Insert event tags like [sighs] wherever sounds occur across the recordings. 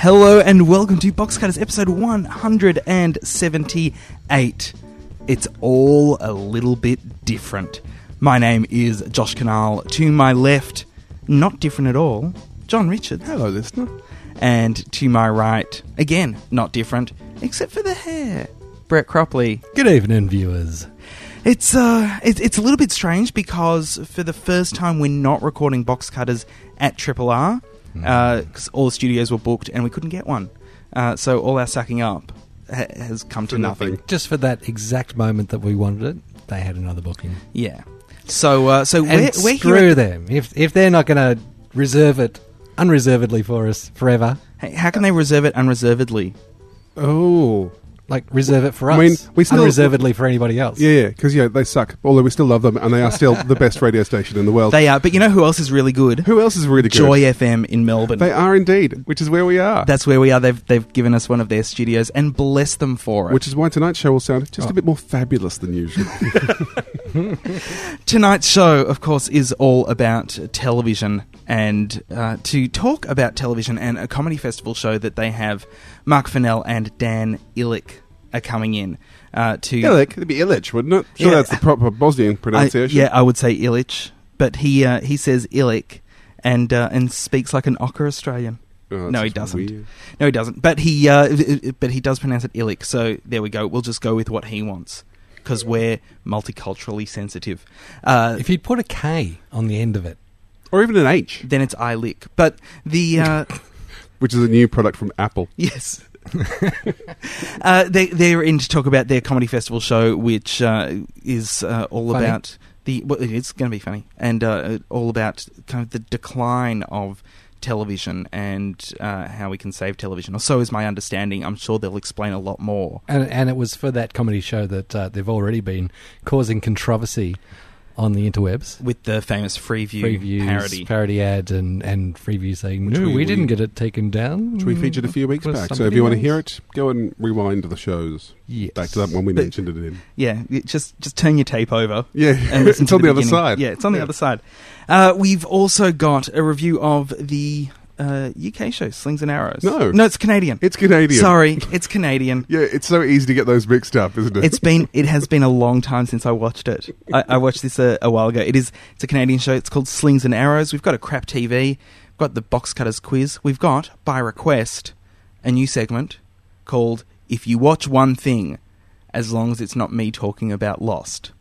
Hello and welcome to Box Cutters episode 178. It's all a little bit different. My name is Josh Kinal. To my left, not different at all, John Richards. Hello, listener. And to my right, again, not different, except for the hair, Brett Cropley. Good evening, viewers. It's uh, it's, it's a little bit strange because for the first time we're not recording box cutters at Triple R because all the studios were booked and we couldn't get one. Uh, so all our sucking up ha- has come to nothing. nothing. Just for that exact moment that we wanted it, they had another booking. Yeah. So uh, so And we're, we're screw. At, them. If if they're not going to reserve it unreservedly for us forever, Hey, how can they reserve it unreservedly? Oh, like reserve it for I us, mean, we still- unreservedly for anybody else. yeah, yeah, because yeah, they suck. Although we still love them, and they are still the best radio station in the world. They are, but you know who else is really good? Who else is really good? Joy FM in Melbourne. They are indeed, which is where we are. That's where we are. They've they've given us one of their studios and bless them for it. which is why tonight's show will sound just Oh. a bit more fabulous than usual. [laughs] [laughs] Tonight's show, of course, is all about television. And uh, to talk about television and a comedy festival show that they have, Mark Fennell and Dan Ilic are coming in uh, to. Illich, it'd be Illich, wouldn't it? Sure, Yeah. that's the proper Bosnian I- pronunciation. yeah, I would say Illich, but he uh, he says Illick and uh, and speaks like an ochre Australian. Oh, that's No, he doesn't. weird. No, he doesn't. But he uh, but he does pronounce it Illick. So there we go. We'll just go with what he wants because we're multiculturally sensitive. Uh, If you'd put a K on the end of it, Or even an H, then it's Ilick. But the uh, [laughs] which is a new product from Apple. yes. [laughs] uh, they, they're in to talk about their comedy festival show, which uh, is uh, all Funny. about the. Well, it is going to be funny, and uh, all about kind of the decline of television and uh, how we can save television. Or so is my understanding. I'm sure they'll explain a lot more. and and it was for that comedy show that uh, they've already been causing controversy on the interwebs. with the famous Freeview Freeviews, parody. parody ad, and and Freeview saying, Which "No, we- we, didn't get it taken down." Which we featured a few weeks back. So if somebody you want to hear it, go and rewind the shows yes. back to that one we But- mentioned it in. yeah, it- just just turn your tape over. Yeah, and [laughs] it's on the, other side. Yeah, it's on the other side. Uh, we've also got a review of the uh, UK show Slings and Arrows. No. no, it's Canadian. It's Canadian. Sorry, it's Canadian. [laughs] Yeah, it's so easy to get those mixed up, isn't it? It's been it has been a long time since I watched it. I, I watched this a, a while ago. It is it's a Canadian show. It's called Slings and Arrows. We've got a crap TV. We've got the box cutters quiz. We've got by request a new segment called "If You Watch One Thing." As long as it's not me talking about Lost.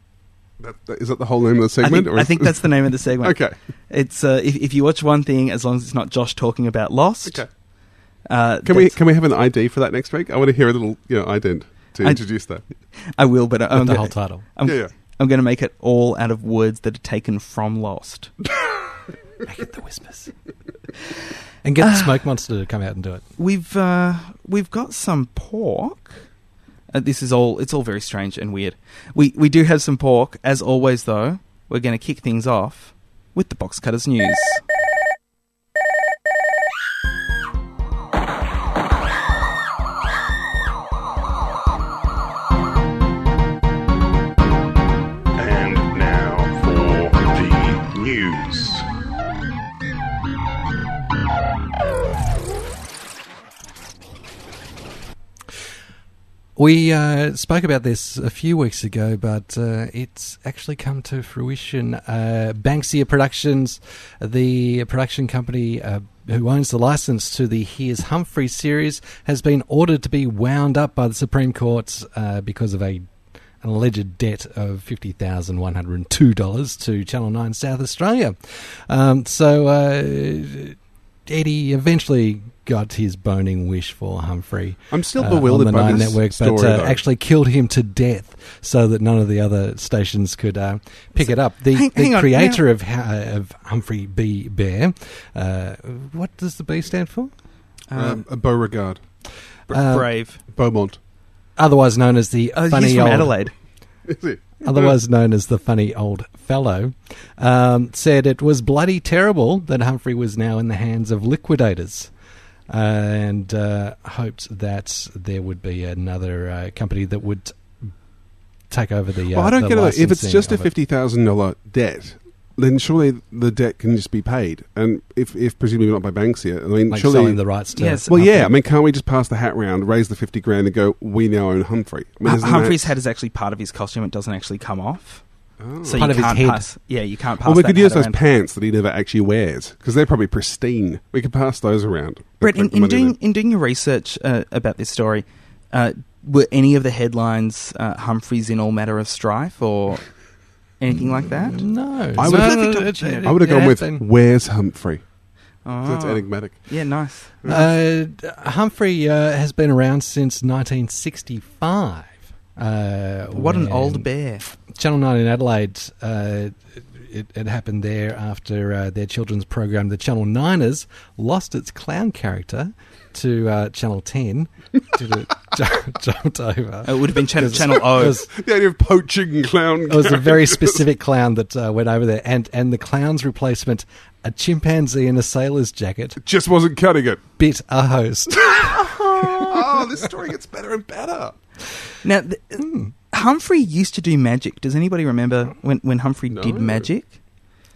That, that, is that the whole name of the I segment? think, I think that's the name of the segment. [laughs] okay. It's uh, if, if you watch one thing, as long as it's not Josh talking about Lost. Okay. Uh, Can we can we have an ID for that next week? I want to hear a little you know ident to I- introduce that. I will, but I'm With the gonna, whole title. I'm, yeah, yeah. I'm going to make it all out of words that are taken from Lost. [laughs] Make it the whispers. and get the smoke monster to come out and do it. We've uh, we've got some pork. Uh, this is all. It's all very strange and weird. We we do have some pork, as always. Though we're going to kick things off with the box cutters news. We uh, spoke about this a few weeks ago, but uh, it's actually come to fruition. Uh, Banksia Productions, the production company uh, who owns the license to the Here's Humphrey series, has been ordered to be wound up by the Supreme Court uh, because of a an alleged debt of fifty thousand one hundred and two dollars to Channel Nine South Australia. Um, so uh, Eddie eventually got his boning wish for Humphrey I'm still uh, bewildered on the by Nine this Network, story. but uh, actually killed him to death so that none of the other stations could uh, pick it up. The, Hang- the hang on, creator of, uh, of Humphrey B. Bear, uh, what does the B stand for? um, a Beauregard, Br- uh, Brave. Beaumont. Otherwise known as the Oh, funny he's from old Adelaide. Is it? Otherwise known as the funny old fellow, um, said it was bloody terrible that Humphrey was now in the hands of liquidators. Uh, and uh, hoped that there would be another uh, company that would take over the. Uh, well, I don't the get it. If it's just a fifty thousand dollar debt, then surely the debt can just be paid. And if, if presumably not by Banksia, I mean, Like surely. selling the rights to. Yes. well, yeah. I mean, can't we just pass the hat round, raise the fifty grand, and go? We now own Humphrey. I mean, Hu- isn't Humphrey's that- hat is actually part of his costume. It doesn't actually come off. Oh. So Part you of his can't head. pass. Yeah, you can't pass. Well, we that could use hat those around. pants that he never actually wears because they're probably pristine. We could pass those around. Brett, in, Collect the in money doing in doing your research uh, about this story, uh, were any of the headlines uh, Humphreys in all matter of strife or anything like that? No. I would- No, Perfect no, it- it- I would have gone with been- "Where's Humphrey?" Oh, So it's enigmatic. yeah, nice. Uh, Humphrey uh, has been around since 1965. Uh, What an old bear! Channel 9 in Adelaide, uh, it, it happened there after uh, their children's program, The Channel Niners, lost its clown character to uh, Channel 10 due to [laughs] ju- jumped over. It would have been Channel, It was- Channel It O. was, The idea of poaching clown. it was a very specific clown that uh, went over there, and, and the clown's replacement, a chimpanzee in a sailor's jacket, just wasn't cutting it. bit a host. [laughs] [laughs] oh, this story gets better and better. Now, th- Humphrey used to do magic. Does anybody remember when, when Humphrey No. did magic?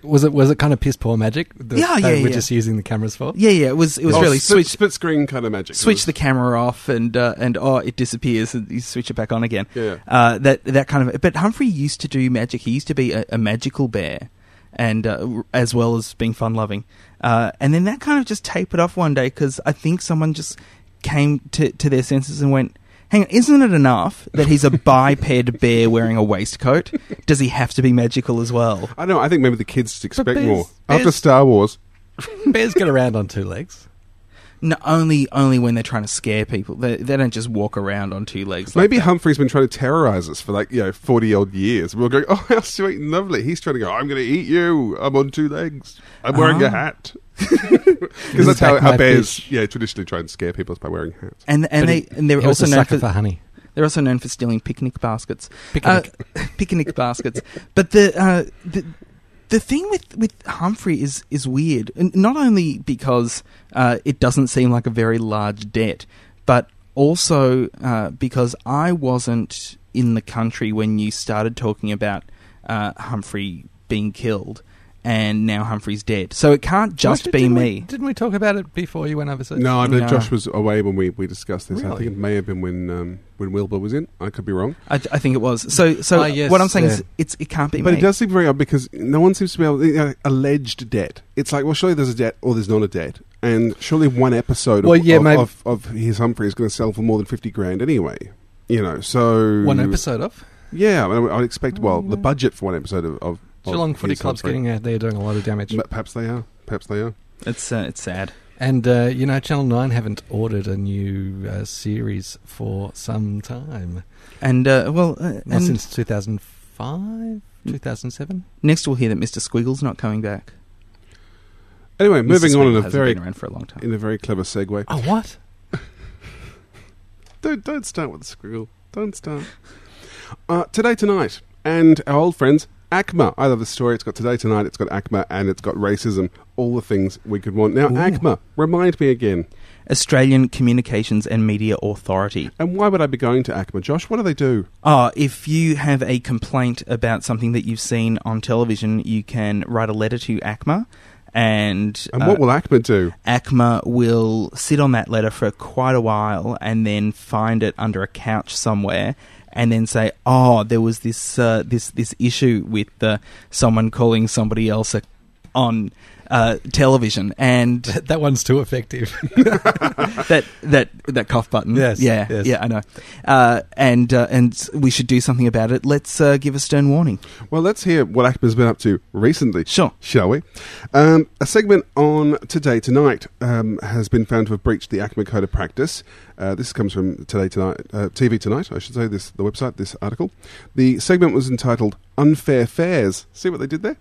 Was it was it kind of piss poor magic? that Yeah, yeah, were yeah. just using the cameras for. Yeah, yeah. It was it was Oh, really split, switch split screen kind of magic. switch the camera off and uh, and oh it disappears and you switch it back on again. Yeah. Uh, that that kind of. But Humphrey used to do magic. He used to be a, a magical bear, and uh, as well as being fun loving. Uh, and then that kind of just tapered off one day because I think someone just came to to their senses and went. Hang on, isn't it enough that he's a biped bear wearing a waistcoat? Does he have to be magical as well? I don't know. I think maybe the kids expect bears- more after bears- Star Wars. [laughs] Bears get around on two legs. No, only only when they're trying to scare people. They, they don't just walk around on two legs. like Maybe that. Humphrey's been trying to terrorize us for like you know forty odd years. We're going, oh [laughs] how sweet and lovely. He's trying to go. I'm going to eat you. I'm on two legs. I'm wearing Ah. a hat. [laughs] Because that's how, how bears, fish. yeah, traditionally try and scare people is by wearing hats. and and But they he- and they're also known for, for honey. They're also known for stealing picnic baskets. Picnic. Uh, [laughs] picnic baskets. But the, uh, the the thing with, with Humphrey is is weird. Not only because uh, it doesn't seem like a very large debt, but also uh, because I wasn't in the country when you started talking about uh, Humphrey being killed. And now Humphrey's dead, so it can't just Didn't be we- me. didn't we talk about it before you went overseas? No, I believe No. Josh was away when we, we discussed this. I Really? think it may have been when um, when Wilbur was in. I could be wrong. I, I think it was. So, so Ah, yes, what I'm saying yeah. is, it's it can't be But me. it does seem very odd because no one seems to be able to, you know, alleged debt. It's like, well, surely there's a debt or there's not a debt. And surely one episode Well, of, yeah, of, maybe- of, of his Humphrey is going to sell for more than 50 grand anyway. You know, so. One episode of Yeah, I mean, I'd expect, well, the budget for one episode of. of Geelong of Footy his Club's getting out there doing a lot of damage. M- Perhaps they are. Perhaps they are. It's uh, it's sad. And uh, you know, Channel Nine haven't ordered a new uh, series for some time. And uh, well, uh, Not and since 2005, 2007. next we'll hear that Mr. Squiggle's not coming back. Anyway, Mr. moving on in a very been around for a long time. in a very clever segue. Oh, what? [laughs] Don't don't start with the squiggle. Don't start. Uh, today tonight, and our old friends ACMA. I love the story. It's got today tonight. It's got ACMA, and it's got racism. All the things we could want. Now, Ooh. ACMA. Remind me again. Australian Communications and Media Authority. And why would I be going to ACMA, Josh? What do they do? Oh, if you have a complaint about something that you've seen on television, you can write a letter to ACMA, and And uh, what will ACMA do? ACMA will sit on that letter for quite a while and then find it under a couch somewhere and then say, "Oh, there was this uh, this this issue with uh, someone calling somebody else a, on uh, television," and [laughs] that one's too effective. [laughs] that that that cough button. Yes, yeah, yes. yeah, I know. Uh, and uh, and we should do something about it. Let's uh, give a stern warning. Well, let's hear what ACMA's been up to recently. Sure. Shall we? Um, a segment on Today Tonight um, has been found to have breached the ACMA Code of Practice. Uh, this comes from Today Tonight, uh, TV Tonight, I should say, this the website, this article. The segment was entitled Unfair Fares. See what they did there?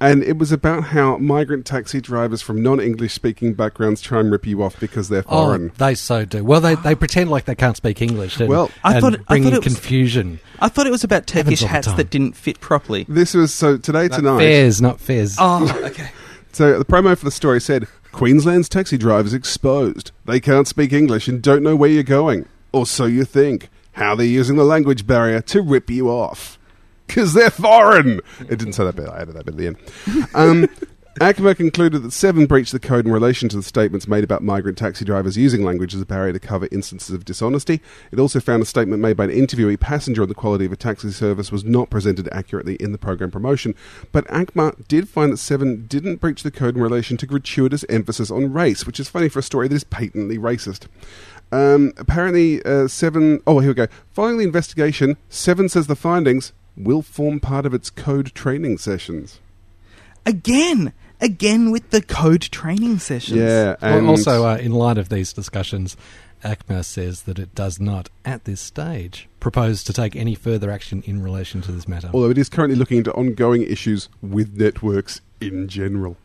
And it was about how migrant taxi drivers from non English speaking backgrounds try and rip you off because they're oh, foreign. they so do. Well, they, they pretend like they can't speak English. And, Well, I and thought- I thought in it was- confusion. I thought it was about Turkish Happens all the hats that didn't fit properly. This was so Today Like Tonight. Fairs, not fairs. Oh, okay. So the promo for the story said Queensland's taxi drivers exposed. They can't speak English and don't know where you're going. Or so you think. How they're using the language barrier to rip you off. because they're foreign. It didn't say that bit. I added that bit at the end. Um, ACMA concluded that Seven breached the code in relation to the statements made about migrant taxi drivers using language as a barrier to cover instances of dishonesty. It also found a statement made by an interviewee passenger on the quality of a taxi service was not presented accurately in the program promotion. But ACMA did find that Seven didn't breach the code in relation to gratuitous emphasis on race, which is funny for a story that is patently racist. Um, apparently, uh, Seven. Oh, here we go. Following the investigation, Seven says the findings will form part of its code training sessions. Again, again with the code training sessions. Yeah, Well, and also, uh, in light of these discussions, ACMA says that it does not, at this stage, propose to take any further action in relation to this matter. although it is currently looking into ongoing issues with networks in general.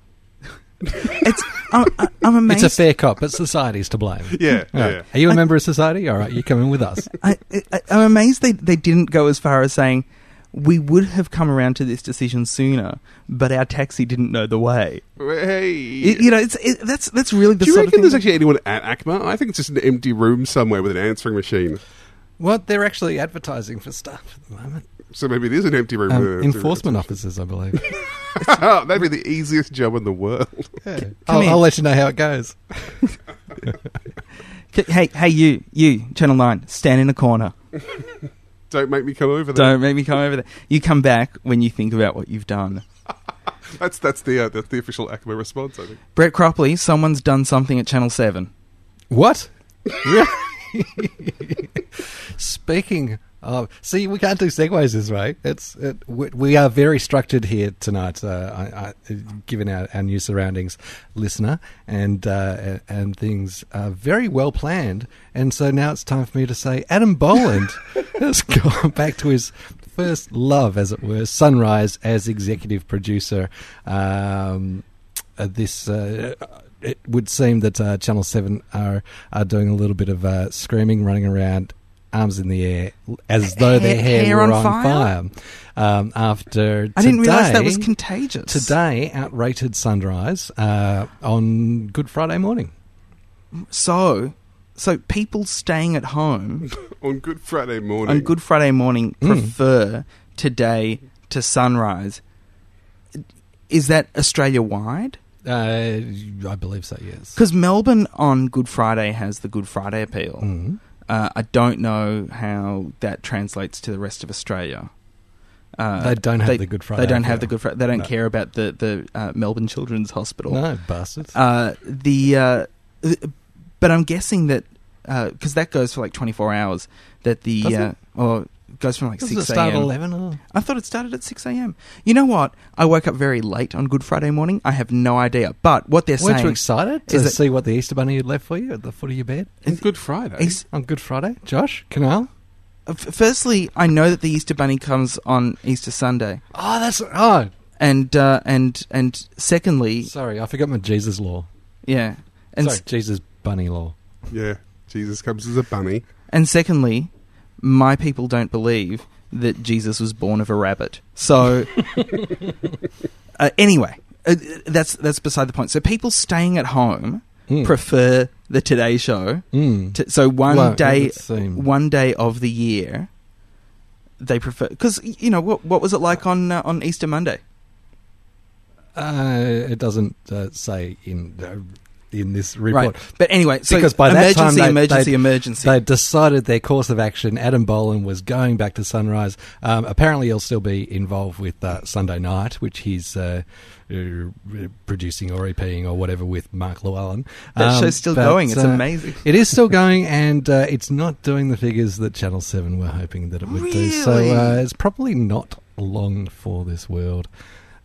It's I'm, I'm amazed. [laughs] It's a fair cop, but society's to blame. Yeah, All right. Are you a member of society? All right, you come in with us. I, I, I'm amazed they, they didn't go as far as saying we would have come around to this decision sooner, but our taxi didn't know the way. Hey, It- you know, it's it, that's that's really the do you sort of reckon thing. there's that- actually anyone at ACMA? I think it's just an empty room somewhere with an answering machine. Well, they're actually advertising for stuff at the moment. So maybe it is an empty room. Um, enforcement officers, I believe. Oh, [laughs] that'd be the easiest job in the world. I'll. I'll let you know how it goes. [laughs] Hey, hey, you, you, Channel Nine, stand in a corner. [laughs] Don't make me come over there. Don't make me come over there. You come back when you think about what you've done. [laughs] That's that's the uh, that's the official ACMA response. I think. Brett Cropley, someone's done something at Channel Seven. What? [laughs] Really [laughs] Speaking of, see, we can't do segues this way. It's it, we, we are very structured here tonight, uh, I, I, given our, our new surroundings, listener, and uh, and things are very well planned. And so now it's time for me to say, Adam Boland [laughs] has gone back to his first love, as it were, Sunrise as executive producer. Um, uh, this uh, it would seem that uh, Channel Seven are are doing a little bit of uh, screaming, running around, arms in the air, as though their hair, Hair were on on fire? fire. Um, after I didn't realise that was contagious. today outrated sunrise uh, on Good Friday morning. So, so people staying at home [laughs] On Good Friday morning. on Good Friday morning Mm. prefer today to sunrise. Is that Australia wide? Uh, I believe so. Yes. Because Melbourne on Good Friday has the Good Friday appeal. Mm. Uh, I don't know how that translates to the rest of Australia. Uh, They don't have they- the Good Friday They don't have the Good Friday. They don't No. care about the the uh, Melbourne Children's Hospital. No bastards. Uh, the uh, but I'm guessing that because that goes for like 24 hours. That the uh, or goes from like Does it 6 start at a.m. eleven? Or? I thought it started at 6 a.m. You know what? I woke up very late on Good Friday morning. I have no idea. But what they're Weren't saying you excited to is that- see what the Easter Bunny had left for you at the foot of your bed On Good Friday. is on Good Friday? Josh, Kinal. Uh, f- Firstly, I know that the Easter Bunny comes on Easter Sunday, Oh, that's oh. and uh, and and secondly, Sorry, I forgot my Jesus law. yeah, and Sorry, s- Jesus bunny law. yeah, Jesus comes as a bunny. and secondly, my people don't believe that Jesus was born of a rabbit. So, [laughs] uh, anyway, uh, that's that's beside the point. So people staying at home Mm. prefer the Today Show. Mm. To, so one Well, day, one day of the year, they prefer because you know what what was it like on uh, on Easter Monday? Uh, it doesn't uh, say in uh, in this report. Right. But anyway, so Because by that emergency, time they- emergency, emergency. They decided their course of action. Adam Boland was going back to Sunrise. Um, apparently, he'll still be involved with uh, Sunday Night, which he's uh, uh, producing or EPing or whatever with Mark Llewellyn. that Um, show's still but, going. It's uh, amazing. It is still going, and uh, it's not doing the figures that Channel Seven were hoping that it would do. So uh, it's probably not long for this world.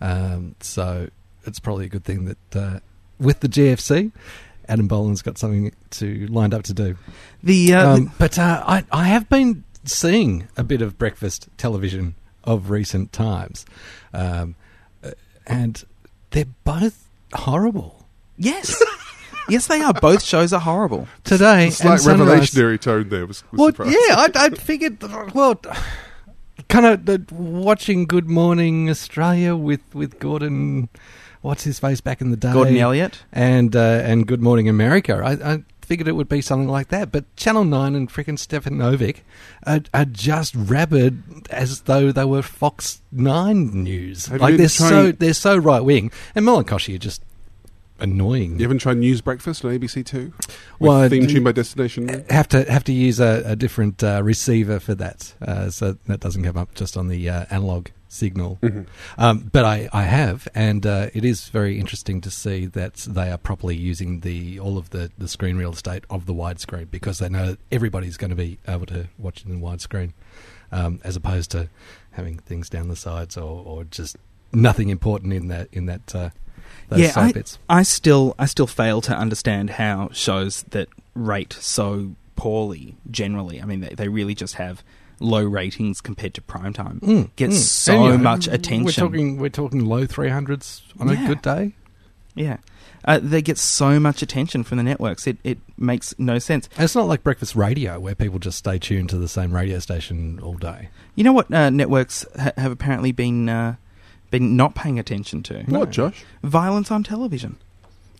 Um, so it's probably a good thing that uh, with the GFC, Adam Boland's got something to lined up to do. The, uh, Um, but uh, I, I have been seeing a bit of breakfast television of recent times, um, uh, and they're both horrible. yes, [laughs] yes, they are. Both shows are horrible. Today, Slight and Sunrise- revelationary tone there. Was, was Well, surprised. yeah, I, I figured. Well, [sighs] kind of watching Good Morning Australia with with Gordon. What's his face back in the day? Gordon Elliott. and uh, and Good Morning America. I, I figured it would be something like that. But Channel Nine and freaking Stefanovic are, are just rabid as though they were Fox Nine news. Have like they're trying- so they're so right wing, and Mel and Kochie are just annoying. You haven't tried News Breakfast on ABC Two? Well, With theme tune by Destination. have to have to use a, a different uh, receiver for that, uh, so that doesn't come up just on the uh, analog signal. Mhm. Um, but I, I have, and uh, it is very interesting to see that they are properly using the all of the, the screen real estate of the widescreen because they know that everybody's going to be able to watch it in widescreen, um, as opposed to having things down the sides or, or just nothing important in that in that uh, those Yeah, side bits. I still I still fail to understand how shows that rate so poorly generally. I mean, they, they really just have low ratings compared to primetime. Mm, Get mm. so And, you know, much attention. We're talking we're talking low three hundreds on Yeah. a good day. Yeah, uh, they get so much attention from the networks. It it makes no sense. And it's not like breakfast radio where people just stay tuned to the same radio station all day. You know what uh, networks ha- have apparently been uh, been not paying attention to? What, Josh? Violence on television.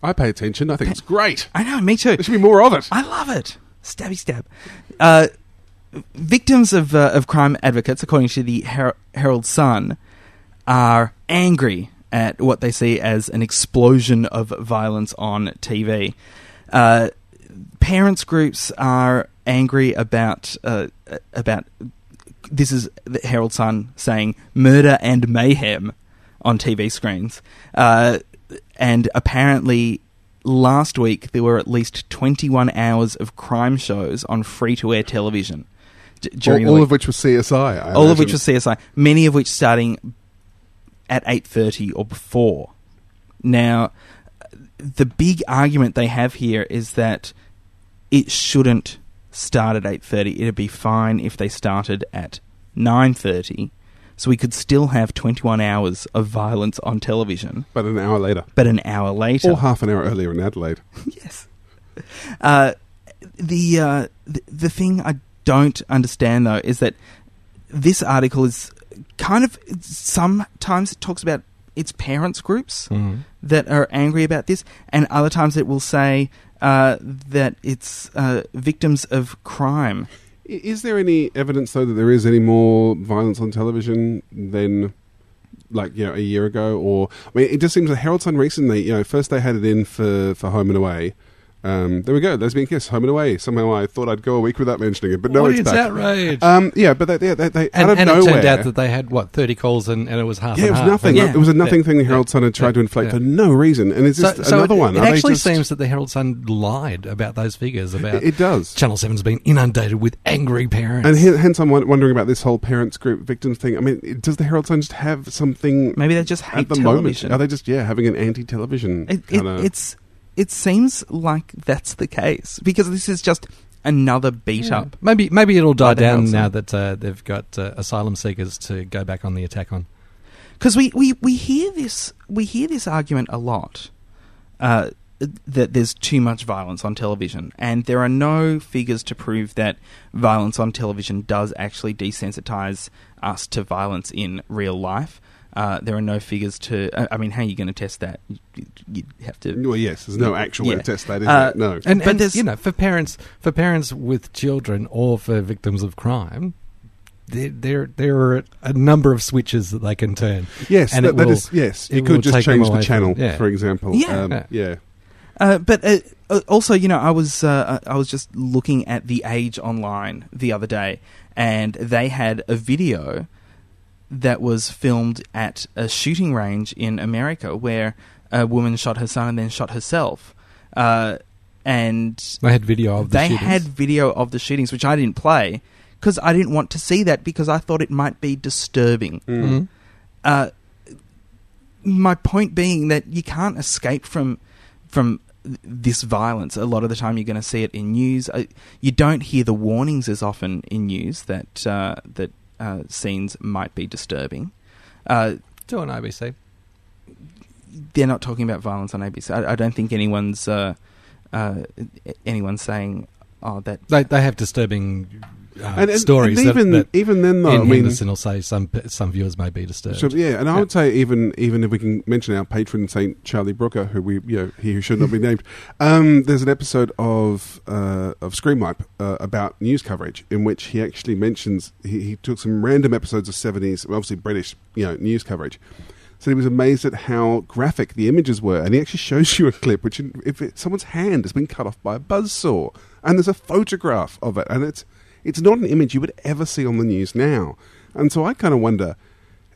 I pay attention. I think it's great. I know, me too. There should be more of it. I love it. Stabby stab. Victims of uh, of crime advocates, according to the Her- Herald Sun, are angry at what they see as an explosion of violence on TV. Uh, parents groups are angry about uh, about this is the Herald Sun saying murder and mayhem on TV screens. Uh, and apparently, last week there were at least 21 hours of crime shows on free to air television. D- during all, all of which was CSI. I all of which imagine. was CSI, many of which starting at 8:30 or before. Now, the big argument they have here is that it shouldn't start at 8:30. It'd be fine if they started at 9:30, so we could still have 21 hours of violence on television, But an hour later. but an hour later. Or half an hour earlier in Adelaide. [laughs] yes. Uh, the, uh, the the thing I don't understand though is that this article is kind of sometimes it talks about its parents groups that are angry about this, and other times it will say uh, that it's uh, victims of crime. Is there any evidence, though, that there is any more violence on television than, like, you know, a year ago? Or, I mean, it just seems that Herald Sun recently, you know, first they had it in for, for Home and Away. Um, there we go, Lesbian Kiss, Home and Away. Somehow I thought I'd go a week without mentioning it, but no, it's Audience back. outrage. Um, yeah, but they, they, they, they and out of and nowhere. it turned out that they had what thirty calls and, and it was half. yeah, it was half. nothing. Yeah. It was a nothing Yeah. thing the Herald Sun had tried to inflate for no reason, and it's just so another it, one. It Are actually just- seems that the Herald Sun lied about those figures. About it, it does. Channel Seven's been inundated with angry parents. And he- hence, I'm wondering about this whole parents group victims thing. I mean, does the Herald Sun just have something Maybe they just hate at the television. moment? Are they just yeah having an anti-television It, it, it's it seems like that's the case because this is just another beat Yeah. up. Maybe maybe it'll die By the Herald down now that uh, they've got uh, asylum seekers to go back on the attack on. because we, we, we hear this we hear this argument a lot uh, that there's too much violence on television, and there are no figures to prove that violence on television does actually desensitize us to violence in real life. Uh, there are no figures to. I I mean, how are you going to test that? You, you have to. well, yes, there's no actual way to test that, is Uh, there? No. And, But and there's- you know, for parents for parents with children or for victims of crime, there there, there are a number of switches that they can turn. yes, and that, it that will- is yes. it It could just change the channel, from- yeah. for example. Yeah. um, Yeah. yeah. Uh, but uh, uh, also, you know, I was uh, I was just looking at the Age online the other day, and they had a video that was filmed at a shooting range in America where a woman shot her son and then shot herself, uh, and They had video of the they shootings. had video of the shootings, which I didn't play because I didn't want to see that because I thought it might be disturbing. Mm. Mhm. Uh, my point being that you can't escape from from this violence. A lot of the time, you're going to see it in news. Uh, you don't hear the warnings as often in news that uh, that uh, scenes might be disturbing. Uh, Do on ABC. they're not talking about violence on ABC. I, I don't think anyone's uh, uh, anyone's saying, "Oh, that." They they have disturbing uh, And- and- stories. and that- even that, even then, though, Ian I mean, Henderson will say some some viewers may be disturbed. Yeah, and I Yeah. would say even even if we can mention our patron saint Charlie Brooker, who we you know he who should not be named. Um, there's an episode of uh, of Screenwipe uh, about news coverage in which he actually mentions he, he took some random episodes of 70s, obviously British, you know, news coverage. So he was amazed at how graphic the images were, and he actually shows you a clip which, if it, someone's hand has been cut off by a buzzsaw, and there's a photograph of it, and it's it's not an image you would ever see on the news now. And so I kind of wonder,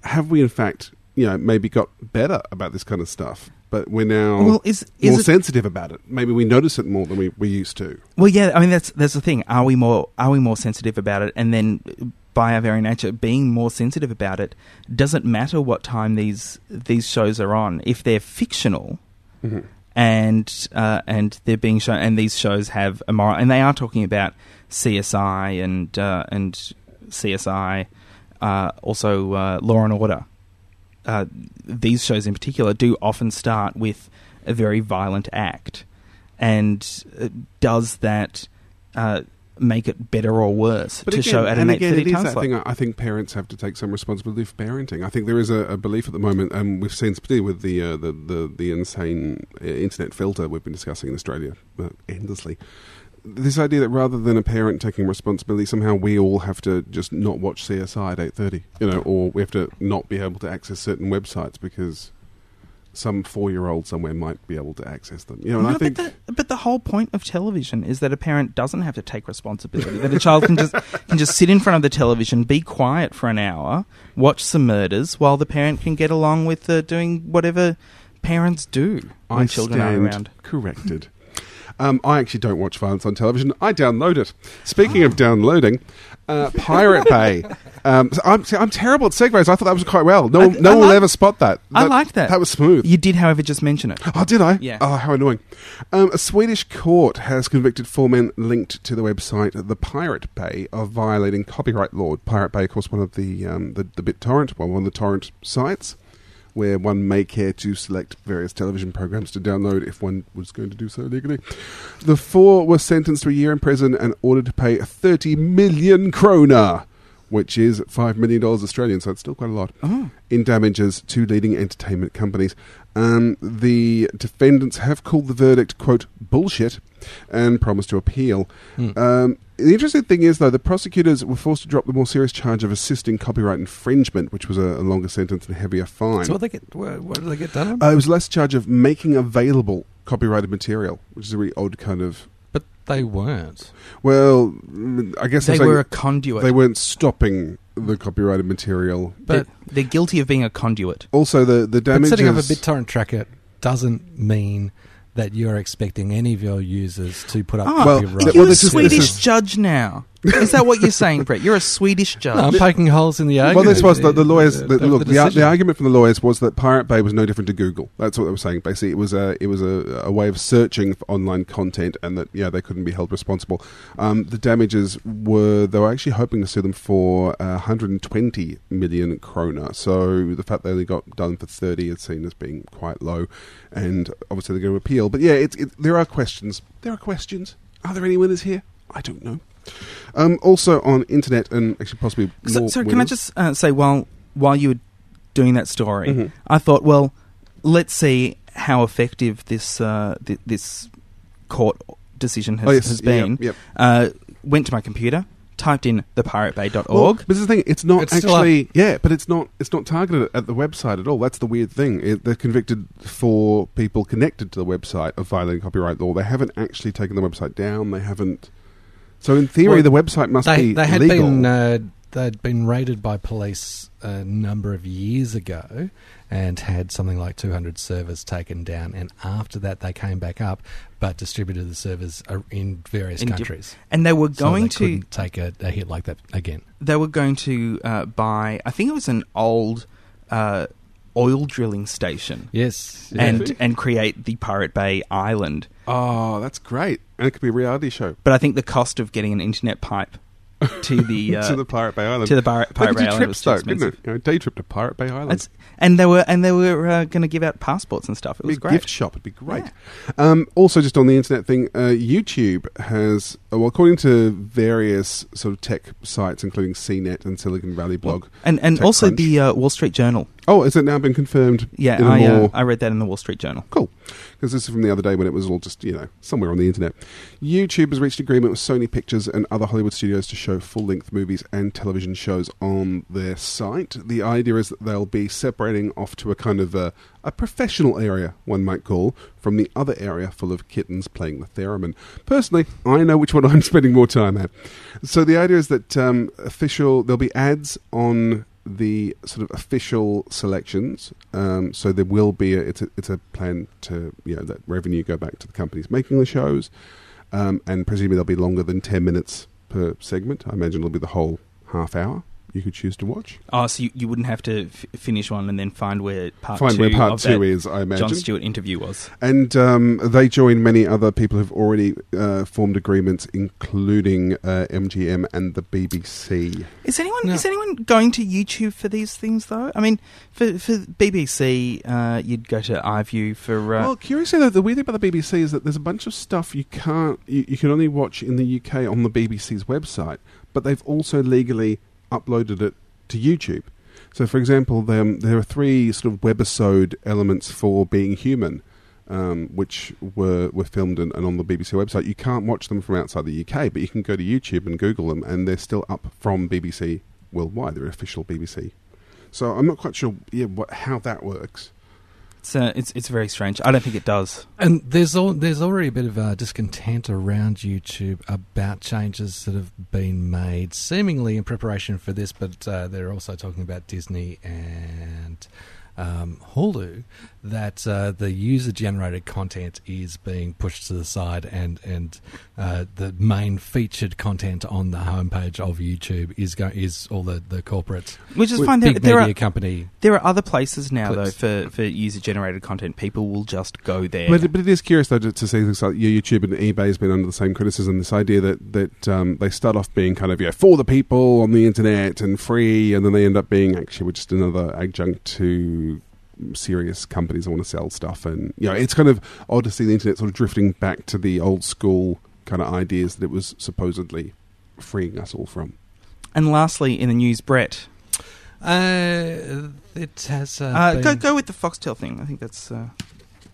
have we in fact, you know, maybe got better about this kind of stuff, but we're now Well, is- is more it- sensitive about it. Maybe we notice it more than we, we used to. Well, yeah, I mean that's that's the thing. Are we more are we more sensitive about it? And then, by our very nature, being more sensitive about it doesn't matter what time these these shows are on. If they're fictional, mm-hmm. And uh, and they're being shown, and these shows have a moral, and they are talking about CSI and uh, and CSI, uh, also uh, Law and Order. Uh, these shows in particular do often start with a very violent act, and uh, does that make it better or worse to show at an eight again, thirty it is time slot? thing. I I think parents have to take some responsibility for parenting. I think there is a, a belief at the moment, and we've seen, particularly with the uh, the, the the insane uh, internet filter we've been discussing in Australia uh, endlessly. This idea that rather than a parent taking responsibility, somehow we all have to just not watch CSI at eight thirty, you know, or we have to not be able to access certain websites because some four-year-old somewhere might be able to access them. You know, and No, I think but, the, but the whole point of television is that a parent doesn't have to take responsibility. that a child can just can just sit in front of the television, be quiet for an hour, watch some murders, while the parent can get along with uh, doing whatever parents do when I children are around. corrected. Um, I actually don't watch violence on television. I download it. Speaking of downloading, uh, Pirate Bay. [laughs] Um, so I'm, see, I'm terrible at segues. I thought that was quite well. No, I- one- no I one will ever spot that. I liked that. That was smooth. You did, however, just mention it. Oh, did I? Yeah. Oh, how annoying. Um, a Swedish court has convicted four men linked to the website The Pirate Bay of violating copyright law. Pirate Bay, of course, one of the, um, the, the BitTorrent, well, one of the torrent sites where one may care to select various television programs to download if one was going to do so legally. The four were sentenced to a year in prison and ordered to pay 30 million krona, which is $5 million Australian, so it's still quite a lot Oh. in damages to leading entertainment companies. Um, the defendants have called the verdict, quote, bullshit, and promised to appeal. Hmm. Um, the interesting thing is, though, the prosecutors were forced to drop the more serious charge of assisting copyright infringement, which was a, a longer sentence and heavier fine. So what they get? What, what do they get done on? uh, it was less charge of making available copyrighted material, which is a really odd kind of. But they weren't. Well, I guess I'm They were a conduit. they weren't stopping the copyrighted material. But, they're, they're guilty of being a conduit. Also, the the but setting up a BitTorrent tracker doesn't mean that you're expecting any of your users to put up Oh, Well, copyright. th- you're well, a is- Swedish is- judge now. Is that what you're saying, Brett? You're a Swedish judge. No, I'm poking holes in the argument. Well, this was the, the lawyers. The, the- look, the the, the argument from the lawyers was that Pirate Bay was no different to Google. That's what they were saying. Basically, it was a it was a, a way of searching for online content, and that yeah, they couldn't be held responsible. Um, the damages were they were actually hoping to sue them for uh, 120 million krona. So the fact they only got done for 30 is seen as being quite low, and obviously they're going to appeal. But yeah, it's it, there are questions. There are questions. Are there any winners here? I don't know. Um, also on internet and actually possibly So, more so can I just uh, say while while you were doing that story, Mhm. I thought, well, let's see how effective this uh, th- this court decision has, Oh, yes, has been. yep. Uh, went to my computer, typed in thepiratebay.org. Well, but this is the thing; it's not It's actually, yeah, but it's not it's not targeted at the website at all. That's the weird thing. It, they're convicted for people connected to the website of violating copyright law. They haven't actually taken the website down. They haven't. So in theory, Well, the website must they, be they had legal. been uh, they'd been raided by police a number of years ago and had something like 200 servers taken down and after that they came back up but distributed the servers uh, in various In diff- countries and they were So going they to couldn't take a, a hit like that again they were going to uh, buy. I think it was an old uh, oil drilling station, yes. And and create the Pirate Bay Island. oh, that's great, and it could be a reality show. But I think the cost of getting an internet pipe [laughs] to the uh, to the Pirate Bay Island. to the Pirate, Pirate Bay Island. Was though, didn't it? You know, day trip to Pirate Bay Island. It's- and they were and they were uh, going to give out passports and stuff. It was Big great. gift shop. It'd be great. Um, also, just on the internet thing, uh, YouTube has, uh, well, according to various sort of tech sites, including CNET and Silicon Valley Blog. and and also the uh, Wall Street Journal. Oh, has it now been confirmed? Yeah, a I uh, I read that in the Wall Street Journal. Cool. Because this is from the other day when it was all just, you know, somewhere on the internet. YouTube has reached agreement with Sony Pictures and other Hollywood studios to show full length movies and television shows on their site. The idea is that they'll be separating off to a kind of a, a professional area, one might call, from the other area full of kittens playing the theremin. Personally, I know which one [laughs] I'm spending more time at. So the idea is that um, official, there'll be ads on the sort of official selections. Um, so there will be a, it's a it's a plan to you know that revenue go back to the companies making the shows, um, and presumably they'll be longer than ten minutes per segment. I imagine it'll be the whole half hour you could choose to watch. Oh, so you, you wouldn't have to f- finish one and then find where part Find two where part of two that is. I imagine. Jon Stewart interview was. And um, they join many other people who've already uh, formed agreements, including uh, MGM and the BBC. Is anyone No. is anyone going to YouTube for these things though? I mean, for for BBC, uh, you'd go to iView for. Uh, Well, curiously though, the weird thing about the BBC is that there's a bunch of stuff you can't, you, you can only watch in the UK on the BBC's website, but they've also legally uploaded it to YouTube. So, for example, there, there are three sort of webisode elements for Being Human, um, which were were filmed and, and on the BBC website. You can't watch them from outside the UK, but you can go to YouTube and Google them, and they're still up from BBC worldwide. They're official BBC. So I'm not quite sure yeah, what, how that works. It's, uh, it's it's very strange. I don't think it does. And there's all, there's already a bit of uh, discontent around YouTube about changes that have been made, seemingly in preparation for this. But uh, they're also talking about Disney and um, Hulu that uh, the user-generated content is being pushed to the side, and and uh, the main featured content on the homepage of YouTube is go- is all the the corporate Which is fine. There, big there media are company. there are other places now Clips. though for, for user generated content. People will just go there. But, but it is curious though to, to see things like YouTube and eBay has been under the same criticism. This idea that that um, they start off being kind of yeah for the people on the internet and free, and then they end up being actually we're just another adjunct to serious companies that want to sell stuff. And you know, it's kind of odd to see the internet sort of drifting back to the old school kind of ideas that it was supposedly freeing us all from. and lastly, in the news, Brett, Uh, it has uh, uh, go been- go with the Foxtel thing. I think that's uh,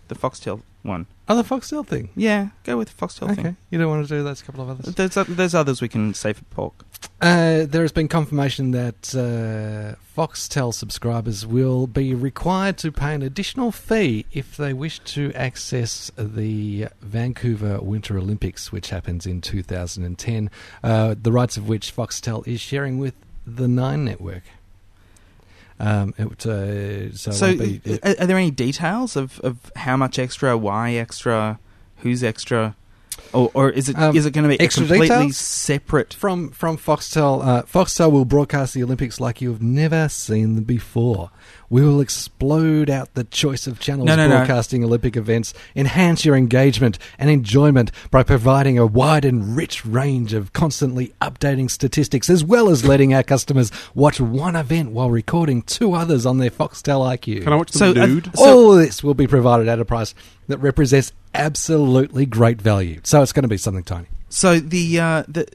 the Foxtel one. Oh, the Foxtel thing. Yeah, go with the Foxtel Okay, thing. you don't want to do those couple of others. There's o- there's others we can save for pork. Uh, there has been confirmation that uh, Foxtel subscribers will be required to pay an additional fee if they wish to access the Vancouver Winter Olympics, which happens in 2010. Uh, the rights of which Foxtel is sharing with the Nine Network. Um, it, uh, so, So, be- it- are, are there any details of, of how much extra, why extra, who's extra, or, or is it is Um, it going to be a extra completely details? separate? from from Foxtel, uh, Foxtel will broadcast the Olympics like you have never seen them before. We will explode out the choice of channels No, no, no. broadcasting Olympic events, enhance your engagement and enjoyment by providing a wide and rich range of constantly updating statistics, as well as letting our customers watch one event while recording two others on their Foxtel IQ. Can I watch them So, uh, nude? so- All of this will be provided at a price that represents absolutely great value. So it's going to be something tiny. So the uh, the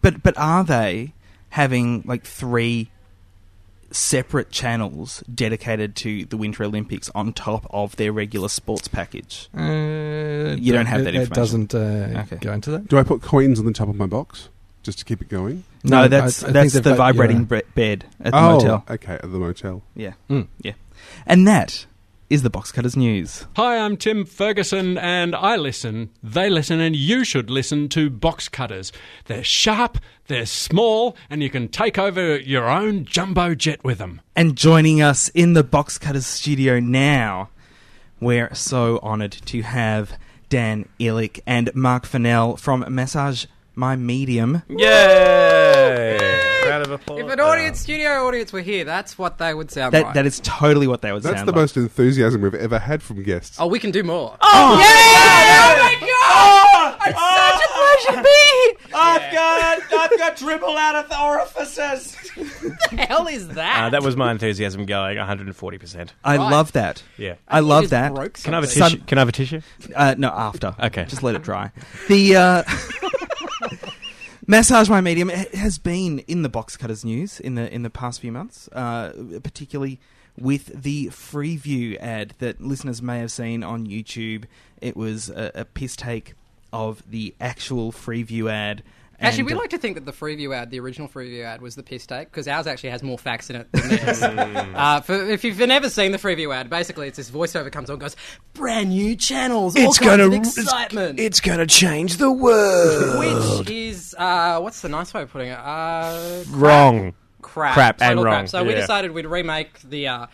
but but are they having like three separate channels dedicated to the Winter Olympics on top of their regular sports package? Uh, You don't have that it, It doesn't uh, Okay. go into that. Do I put coins on the top of my box just to keep it going? No, I- that's I think that's the got- vibrating yeah. bre- bed at the oh, motel. okay, at the motel. Yeah, Mm. yeah, and that is the Box Cutters news. Hi, I'm Tim Ferguson, and I listen, they listen, and you should listen to box cutters. They're sharp, they're small, and you can take over your own jumbo jet with them. And joining us in the Box Cutters studio now, we're so honoured to have Dan Ilic and Mark Fennell from Massage My Medium. Yay! Round of applause. If an audience, studio audience were here, that's what they would sound That like. that is totally what they would sound. That's sound the like. most enthusiasm we've ever had from guests. oh, we can do more. Oh, Oh my god! It's such a pleasure to be here. I've got I've got triple hell is that? Uh, that was my enthusiasm going 140%. I Right. love that. Yeah. I You love that. broke Can I have a something. tissue? Can I have a tissue? Uh, no, after. Okay. Just let it dry. The uh, [laughs] massage my medium ha- has been in the box cutters news in the in the past few months, uh, particularly with the Freeview ad that listeners may have seen on YouTube. It was a, a piss take of the actual Freeview ad. Actually, and, we uh, like to think that the Freeview ad, the original Freeview ad, was the piss take because ours actually has more facts in it than theirs. [laughs] uh, for, if you've never seen the Freeview ad, basically it's this voiceover comes on and goes, brand new channels, all kinds of excitement. It's gonna change the world. which is, uh, what's the nice way of putting it? Uh, Wrong. crap, Crap and total wrong, Crap. So we yeah. decided we'd remake the uh,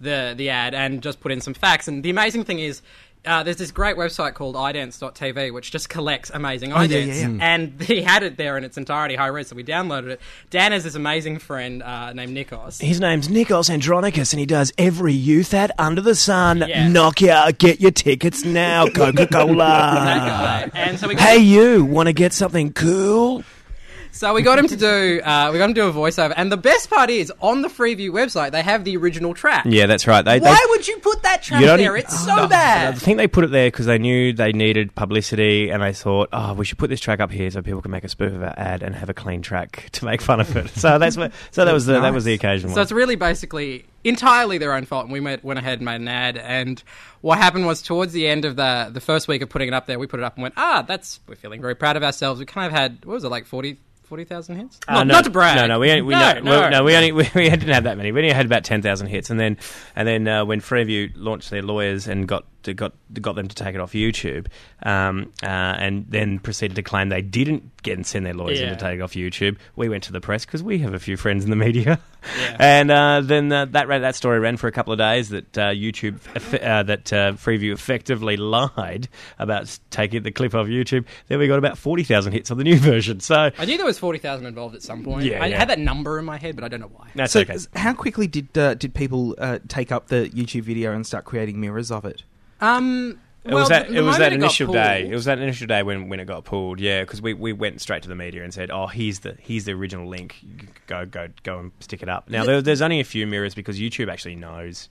the the ad and just put in some facts. And the amazing thing is. Uh, there's this great website called idents.tv which just collects amazing Oh, yeah, idents. yeah, yeah. And [laughs] he had it there in its entirety, high res, so we downloaded it. Dan has this amazing friend uh, named Nikos. His name's Nikos Andronicus, and he does every youth ad under the sun. Yeah. Nokia, get your tickets now, [laughs] Coca Cola. And so we got, hey, you, want to get something cool? So we got him to do uh, we got him to do a voiceover. And the best part is on the Freeview website they have the original track. Yeah, that's right. They, Why would you put that track there? e- It's so I bad. I think they put it there because they knew they needed publicity, and they thought, oh, we should put this track up here so people can make a spoof of our ad and have a clean track [laughs] to make fun of it. So that's what. So that was the that was the occasion. So one. it's really basically entirely their own fault, and we made, went ahead and made an ad. And what happened was towards the end of the the first week of putting it up there, we put it up and went, ah, that's we're feeling very proud of ourselves. We kind of had what was it like 40 40,000 hits? Uh, not, no, not to brag. No, no, we, only- we no, no, no. no, we only we, [laughs] we didn't have that many. We only had about ten thousand hits, and then and then uh, when Freeview launched their lawyers and got to, got got them to take it off YouTube, um, uh, and then proceeded to claim they didn't get and send their lawyers in to take it off YouTube. We went to the press because we have a few friends in the media, Yeah. [laughs] and uh, then uh, that ran, that story ran for a couple of days. That uh, YouTube effe- uh, that uh, Freeview effectively [laughs] lied about taking the clip off YouTube. Then we got about forty thousand hits on the new [laughs] version. So I knew there was 40,000 involved at some point. Yeah, I yeah. had that number in my head, but I don't know why. that's so, okay. how quickly did uh, did people uh, take up the YouTube video and start creating mirrors of it? Um, It well, was that. it was that it initial day. It was that initial day when, when it got pulled. Yeah, because we, we went straight to the media and said, "Oh, here's the here's the original link. Go go go and stick it up." Now there, there's only a few mirrors because YouTube actually knows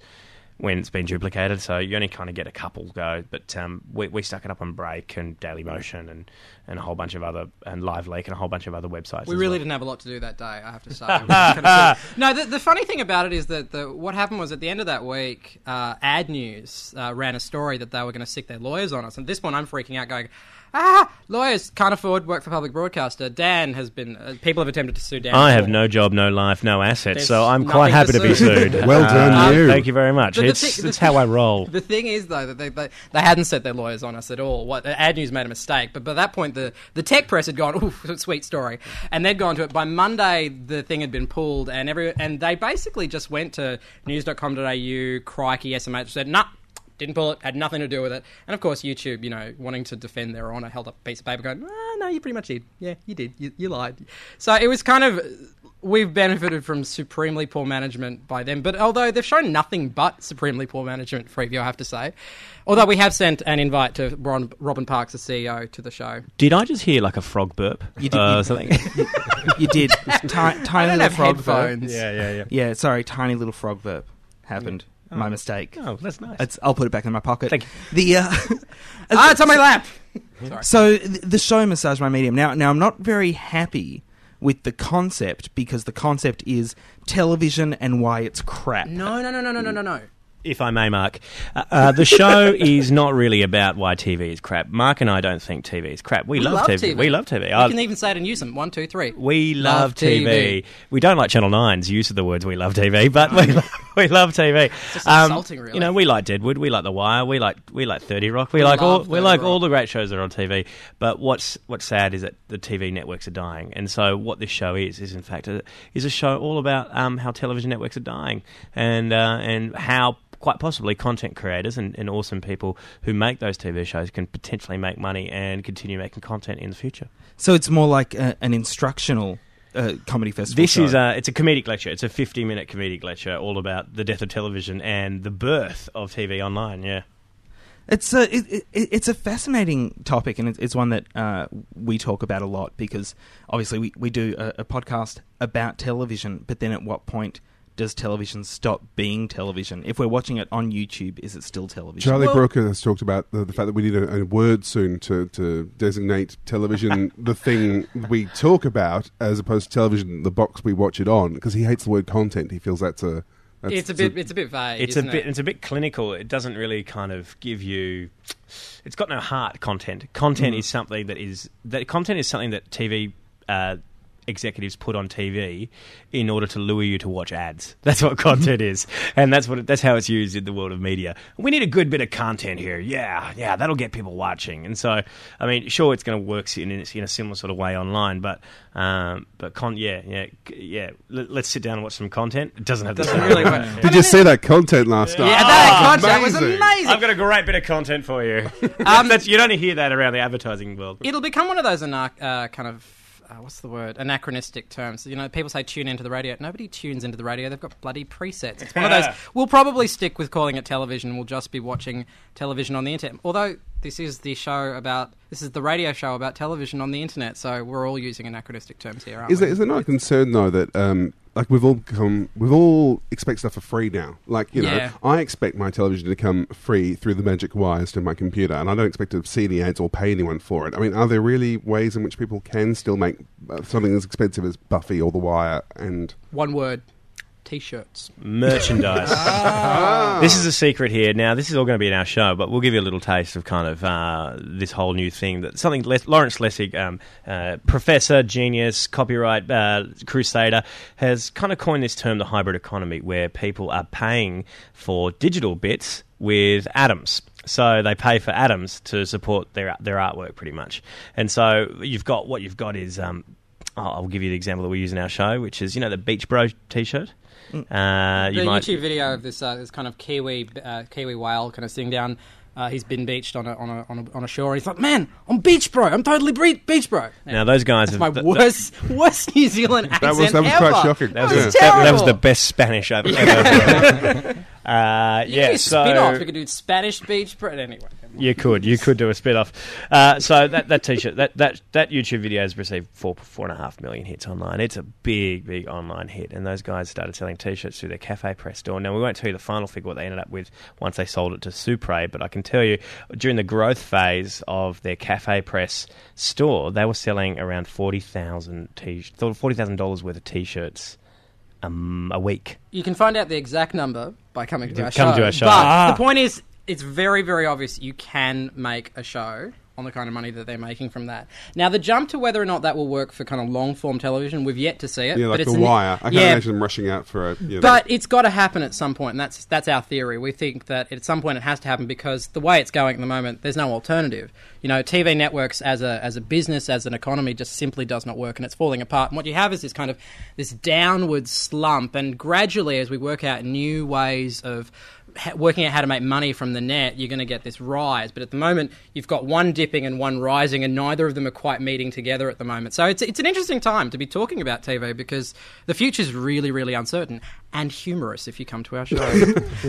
when it's been duplicated, so you only kind of get a couple go. But um, we, we stuck it up on Break and Daily Motion and, and a whole bunch of other and Live Leak and a whole bunch of other websites. We really well. didn't have a lot to do that day, I have to say. Kind of- [laughs] no, the, the funny thing about it is that the, what happened was at the end of that week, uh, Ad News uh, ran a story that they were going to stick their lawyers on us. And at this point, I'm freaking out, going, ah, lawyers can't afford work for public broadcaster. Dan has been, uh, people have attempted to sue Dan. I have before. no job, no life, no assets, There's so I'm quite happy to to be sued. Well done, Uh, you. Thank you very much. The- the it's thing- the it's how I roll. The thing is, though, that they, they, they hadn't set their lawyers on us at all. What Ad News made a mistake, but by that point, the, the tech press had gone, "Ooh, [laughs] sweet story," and they'd gone to it. By Monday, the thing had been pulled, and every and they basically just went to news.com.au, crikey, SMH, said, "Nah." Didn't pull it, had nothing to do with it. And of course, YouTube, you know, wanting to defend their honour, held up a piece of paper going, ah, no, you pretty much did. Yeah, you did. You, you lied. So it was kind of, we've benefited from supremely poor management by them. But although they've shown nothing but supremely poor management, Freeview, I have to say. Although we have sent an invite to Ron, Robin Parks, the CEO, to the show. Did I just hear like a frog burp? You did- Uh, you- something. You did [laughs] Ti- tiny I don't little have frog verb. headphones. yeah, yeah. Yeah, sorry, tiny little frog verb happened. My mistake. Oh, that's nice. It's, I'll put it back in my pocket. Thank you. The uh, [laughs] Ah, it's on my lap! [laughs] So th- the show Massage My Medium. Now, now I'm not very happy with the concept because the concept is television and why it's crap. No, no, no, no, no, no, no, no. If I may, Mark, uh, uh, the show [laughs] is not really about why TV is crap. Mark and I don't think TV is crap. We, love, TV. We love TV. We I- can even say it in unison. One, two, three. we love, Love TV. TV. We don't like Channel 9's use of the words "we love TV," [laughs] but we, lo- [laughs] we love TV. just insulting, really. You know, we like Deadwood, we like The Wire, we like we like Thirty Rock, we, We like all love we 30 like Rock. all the great shows that are on TV. But what's what's sad is that the TV networks are dying, and so what this show is is in fact a, is a show all about um, how television networks are dying, and uh, and how. Quite possibly, content creators and, and awesome people who make those TV shows can potentially make money and continue making content in the future. So it's more like a, an instructional uh, comedy festival. This show. is a it's a comedic lecture. It's a 50 minute comedic lecture all about the death of television and the birth of TV online. Yeah. It's a it, it, it's a fascinating topic, and it's, it's one that uh, we talk about a lot because obviously we, we do a, a podcast about television, but then at what point does television stop being television? If we're watching it on YouTube, is it still television? Charlie Well- Brooker has talked about the, the fact that we need a, a word soon to, to designate television [laughs] the thing we talk about as opposed to television the box we watch it on because he hates the word content. He feels that's a that's, It's a bit. It's a bit vague. it's a isn't bit It? it's a bit clinical. It doesn't really kind of give you. It's got no heart. Content. Content is something that is that content is something that TV. Uh, Executives put on TV in order to lure you to watch ads. [laughs] That's what content is, and that's what that's how it's used in the world of media. We need a good bit of content here. Yeah, yeah, that'll get people watching. And so, I mean, sure, it's going to work in, in a similar sort of way online, but um, but con- yeah, yeah, yeah. Let, let's sit down and watch some content. It doesn't have the Doesn't same- really work. Did you see that content last night? Yeah, Oh, that content was amazing. amazing. I've got a great bit of content for you. [laughs] Um, That's, you don't hear that around the advertising world. It'll become one of those anar- uh, kind of uh, what's the word anachronistic terms. You know, people say tune into the radio. Nobody tunes into the radio. They've got bloody presets. It's one of those. [laughs] We'll probably stick with calling it television. We'll just be watching television on the internet. Although this is the show about this is the radio show about television on the internet. So we're all using anachronistic terms here, aren't Is we? there, is there not a concern though that um, like we've all come we've all expect stuff for free now? Like you Yeah. know, I expect my television to come free through the magic wires to my computer, and I don't expect to see any ads or pay anyone for it. I mean, are there really ways in which people can still make uh, something as expensive as Buffy or The Wire? And One word. T-shirts. Merchandise. [laughs] This is a secret here. Now, this is all going to be in our show, but we'll give you a little taste of kind of uh, this whole new thing that something Les- Lawrence Lessig, um, uh, professor, genius, copyright uh, crusader, has kind of coined this term, the hybrid economy, where people are paying for digital bits with atoms. So they pay for atoms to support their their artwork, pretty much. And so you've got what you've got is. Um, I'll I'll give you the example that we use in our show, which is you know the Beach Bro T-shirt. Uh, you the might, YouTube video of this uh, this kind of Kiwi uh, Kiwi whale kind of sitting down. Uh, he's been beached on a, on a on a on a shore. He's like, "Man, I'm beach bro. I'm totally bre- beach bro." Now those guys That's have my the- the- worst [laughs] worst New Zealand accent was- that was ever. quite shocking. That was, That the, was that, that was the best Spanish I've ever heard. [laughs] uh, You yeah, could do so spin-off. We could do Spanish beach bro. Anyway, you could you could do a spin off. Uh, so that that t-shirt that, that that YouTube video has received four four and a half million hits online. It's a big big online hit, and those guys started selling t-shirts through their Cafe Press store. Now we won't tell you the final figure what they ended up with once they sold it to Supre, but I can tell you during the growth phase of their Cafe Press store, they were selling around forty thousand t forty thousand dollars worth of t-shirts um, a week. you can find out the exact number by coming to our Come show. to our show. But Ah. the point is, it's very very obvious you can make a show on the kind of money that they're making from that. Now, the jump to whether or not that will work for kind of long form television, we've yet to see it. yeah, but like it's The Wire. I can't yeah, imagine them rushing out for a. You know, But it's got to happen at some point, and that's that's our theory. We think that at some point it has to happen because the way it's going at the moment, there's no alternative. You know, TV networks as a as a business, as an economy, just simply does not work, and it's falling apart. And what you have is this kind of this downward slump, and gradually, as we work out new ways of working out how to make money from the net, you're going to get this rise. But at the moment, you've got one dipping and one rising, and neither of them are quite meeting together at the moment. So it's it's an interesting time to be talking about TV because the future's really really uncertain and humorous. If you come to our [laughs] show,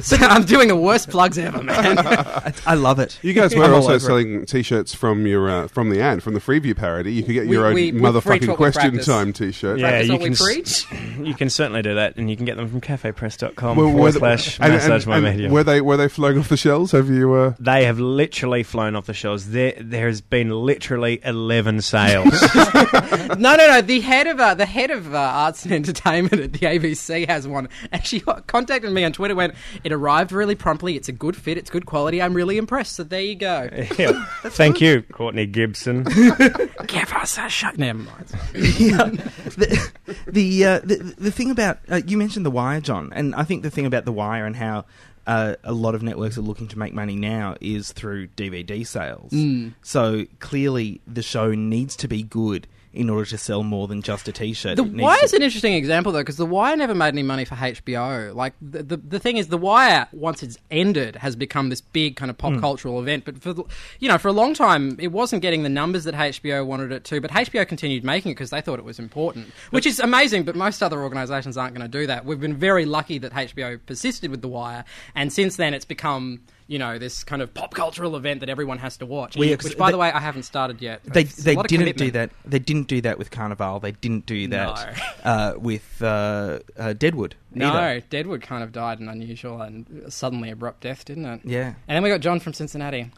so [laughs] I'm doing the worst plugs ever, man. I, [laughs] I love it. You guys were I'm also over it. selling T-shirts from your uh, from the ad from the Freeview parody. You could get We- your own we- we motherfucking question time T-shirt. Yeah, you can, s- preach. you can certainly do that, and you can get them from cafepress.com Well, forward were they- slash and- massage and- my and media. Were they were they flown off the shelves? Have you? Uh, They have literally flown off the shelves. There, there has been literally eleven sales. no, no, no. The head of uh, the head of uh, arts and entertainment at the ABC has one. [laughs] Actually, contacted me on Twitter. Went, it arrived really promptly. It's a good fit. It's good quality. I'm really impressed. So there you go. Yeah. [laughs] Thank you, Courtney Gibson. [laughs] Give us a shot. Never mind. yeah. the the, uh, the the thing about uh, you mentioned the wire, John, and I think the thing about the wire and how uh, a lot of networks are looking to make money now is through DVD sales. So clearly, the show needs to be good in order to sell more than just a T-shirt. The Wire to- is an interesting example though, because The Wire never made any money for HBO. Like the, the the thing is, The Wire once it's ended has become this big kind of pop hmm. cultural event. But for the- you know, for a long time, it wasn't getting the numbers that HBO wanted it to. But HBO continued making it because they thought it was important, which is amazing. But most other organisations aren't going to do that. We've been very lucky that HBO persisted with The Wire, and since then it's become you know, this kind of pop cultural event that everyone has to watch. Which, by they- the way, I haven't started yet. They It's they didn't do that. They didn't do that with Carnival. They didn't do that No. uh, with uh, uh, Deadwood. No, either. Deadwood kind of died an unusual and suddenly abrupt death, didn't it? Yeah. And then we got John from Cincinnati.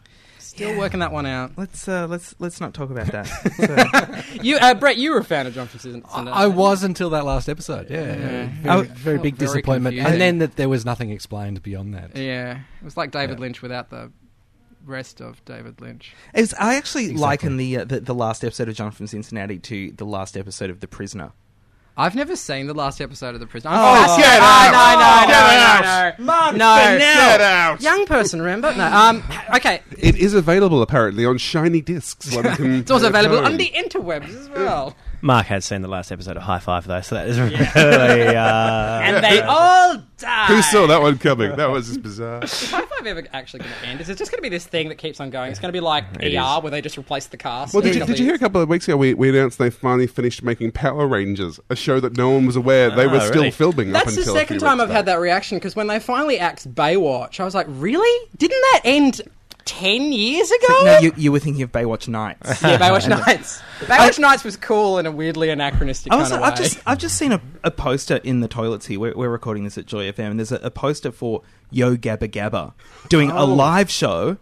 Still working that one out. Let's uh, let's let's not talk about that. [laughs] So- You, uh, Brett, you were a fan of John from Cincinnati. I was until that last episode. Yeah, Yeah. very, Oh, very big very disappointment. confusing. And then that there was nothing explained beyond that. Yeah, it was like David Yeah. Lynch without the rest of David Lynch. It's, I actually Exactly. liken the, uh, the the last episode of John from Cincinnati to the last episode of The Prisoner. I've never seen the last episode of The Prisoner. Oh, I'm fascinated- get Oh, out. no, no, Get no, out. no, no, Mark no. Get out! Young person, remember? No. Um. Okay. It is available apparently on shiny discs. One [laughs] can It's also available home. on the interwebs as well. Mark has seen the last episode of High Five though, so that is really. Uh, [laughs] And they all die. Who saw that one coming? That was just bizarre. Is High Five ever actually going to end? Is it just going to be this thing that keeps on going? It's going to be like It ER, is. where they just replace the cast. Well, did you, did you hear a couple couple of weeks ago we, we announced they finally finished making Power Rangers, a show that no one was aware they were Oh, still really? filming up That's the until a second few time weeks I've had back. that reaction because when they finally axed Baywatch, I was like, really? Didn't that end ten years ago? No, you, you were thinking of Baywatch Nights. [laughs] yeah, Baywatch [laughs] Nights. Baywatch Nights was cool in a weirdly anachronistic I kind was, of way. I've just I've just seen a, a poster in the toilets here. We're, we're recording this at Joy FM, and there's a, a poster for Yo Gabba Gabba doing a Oh. live show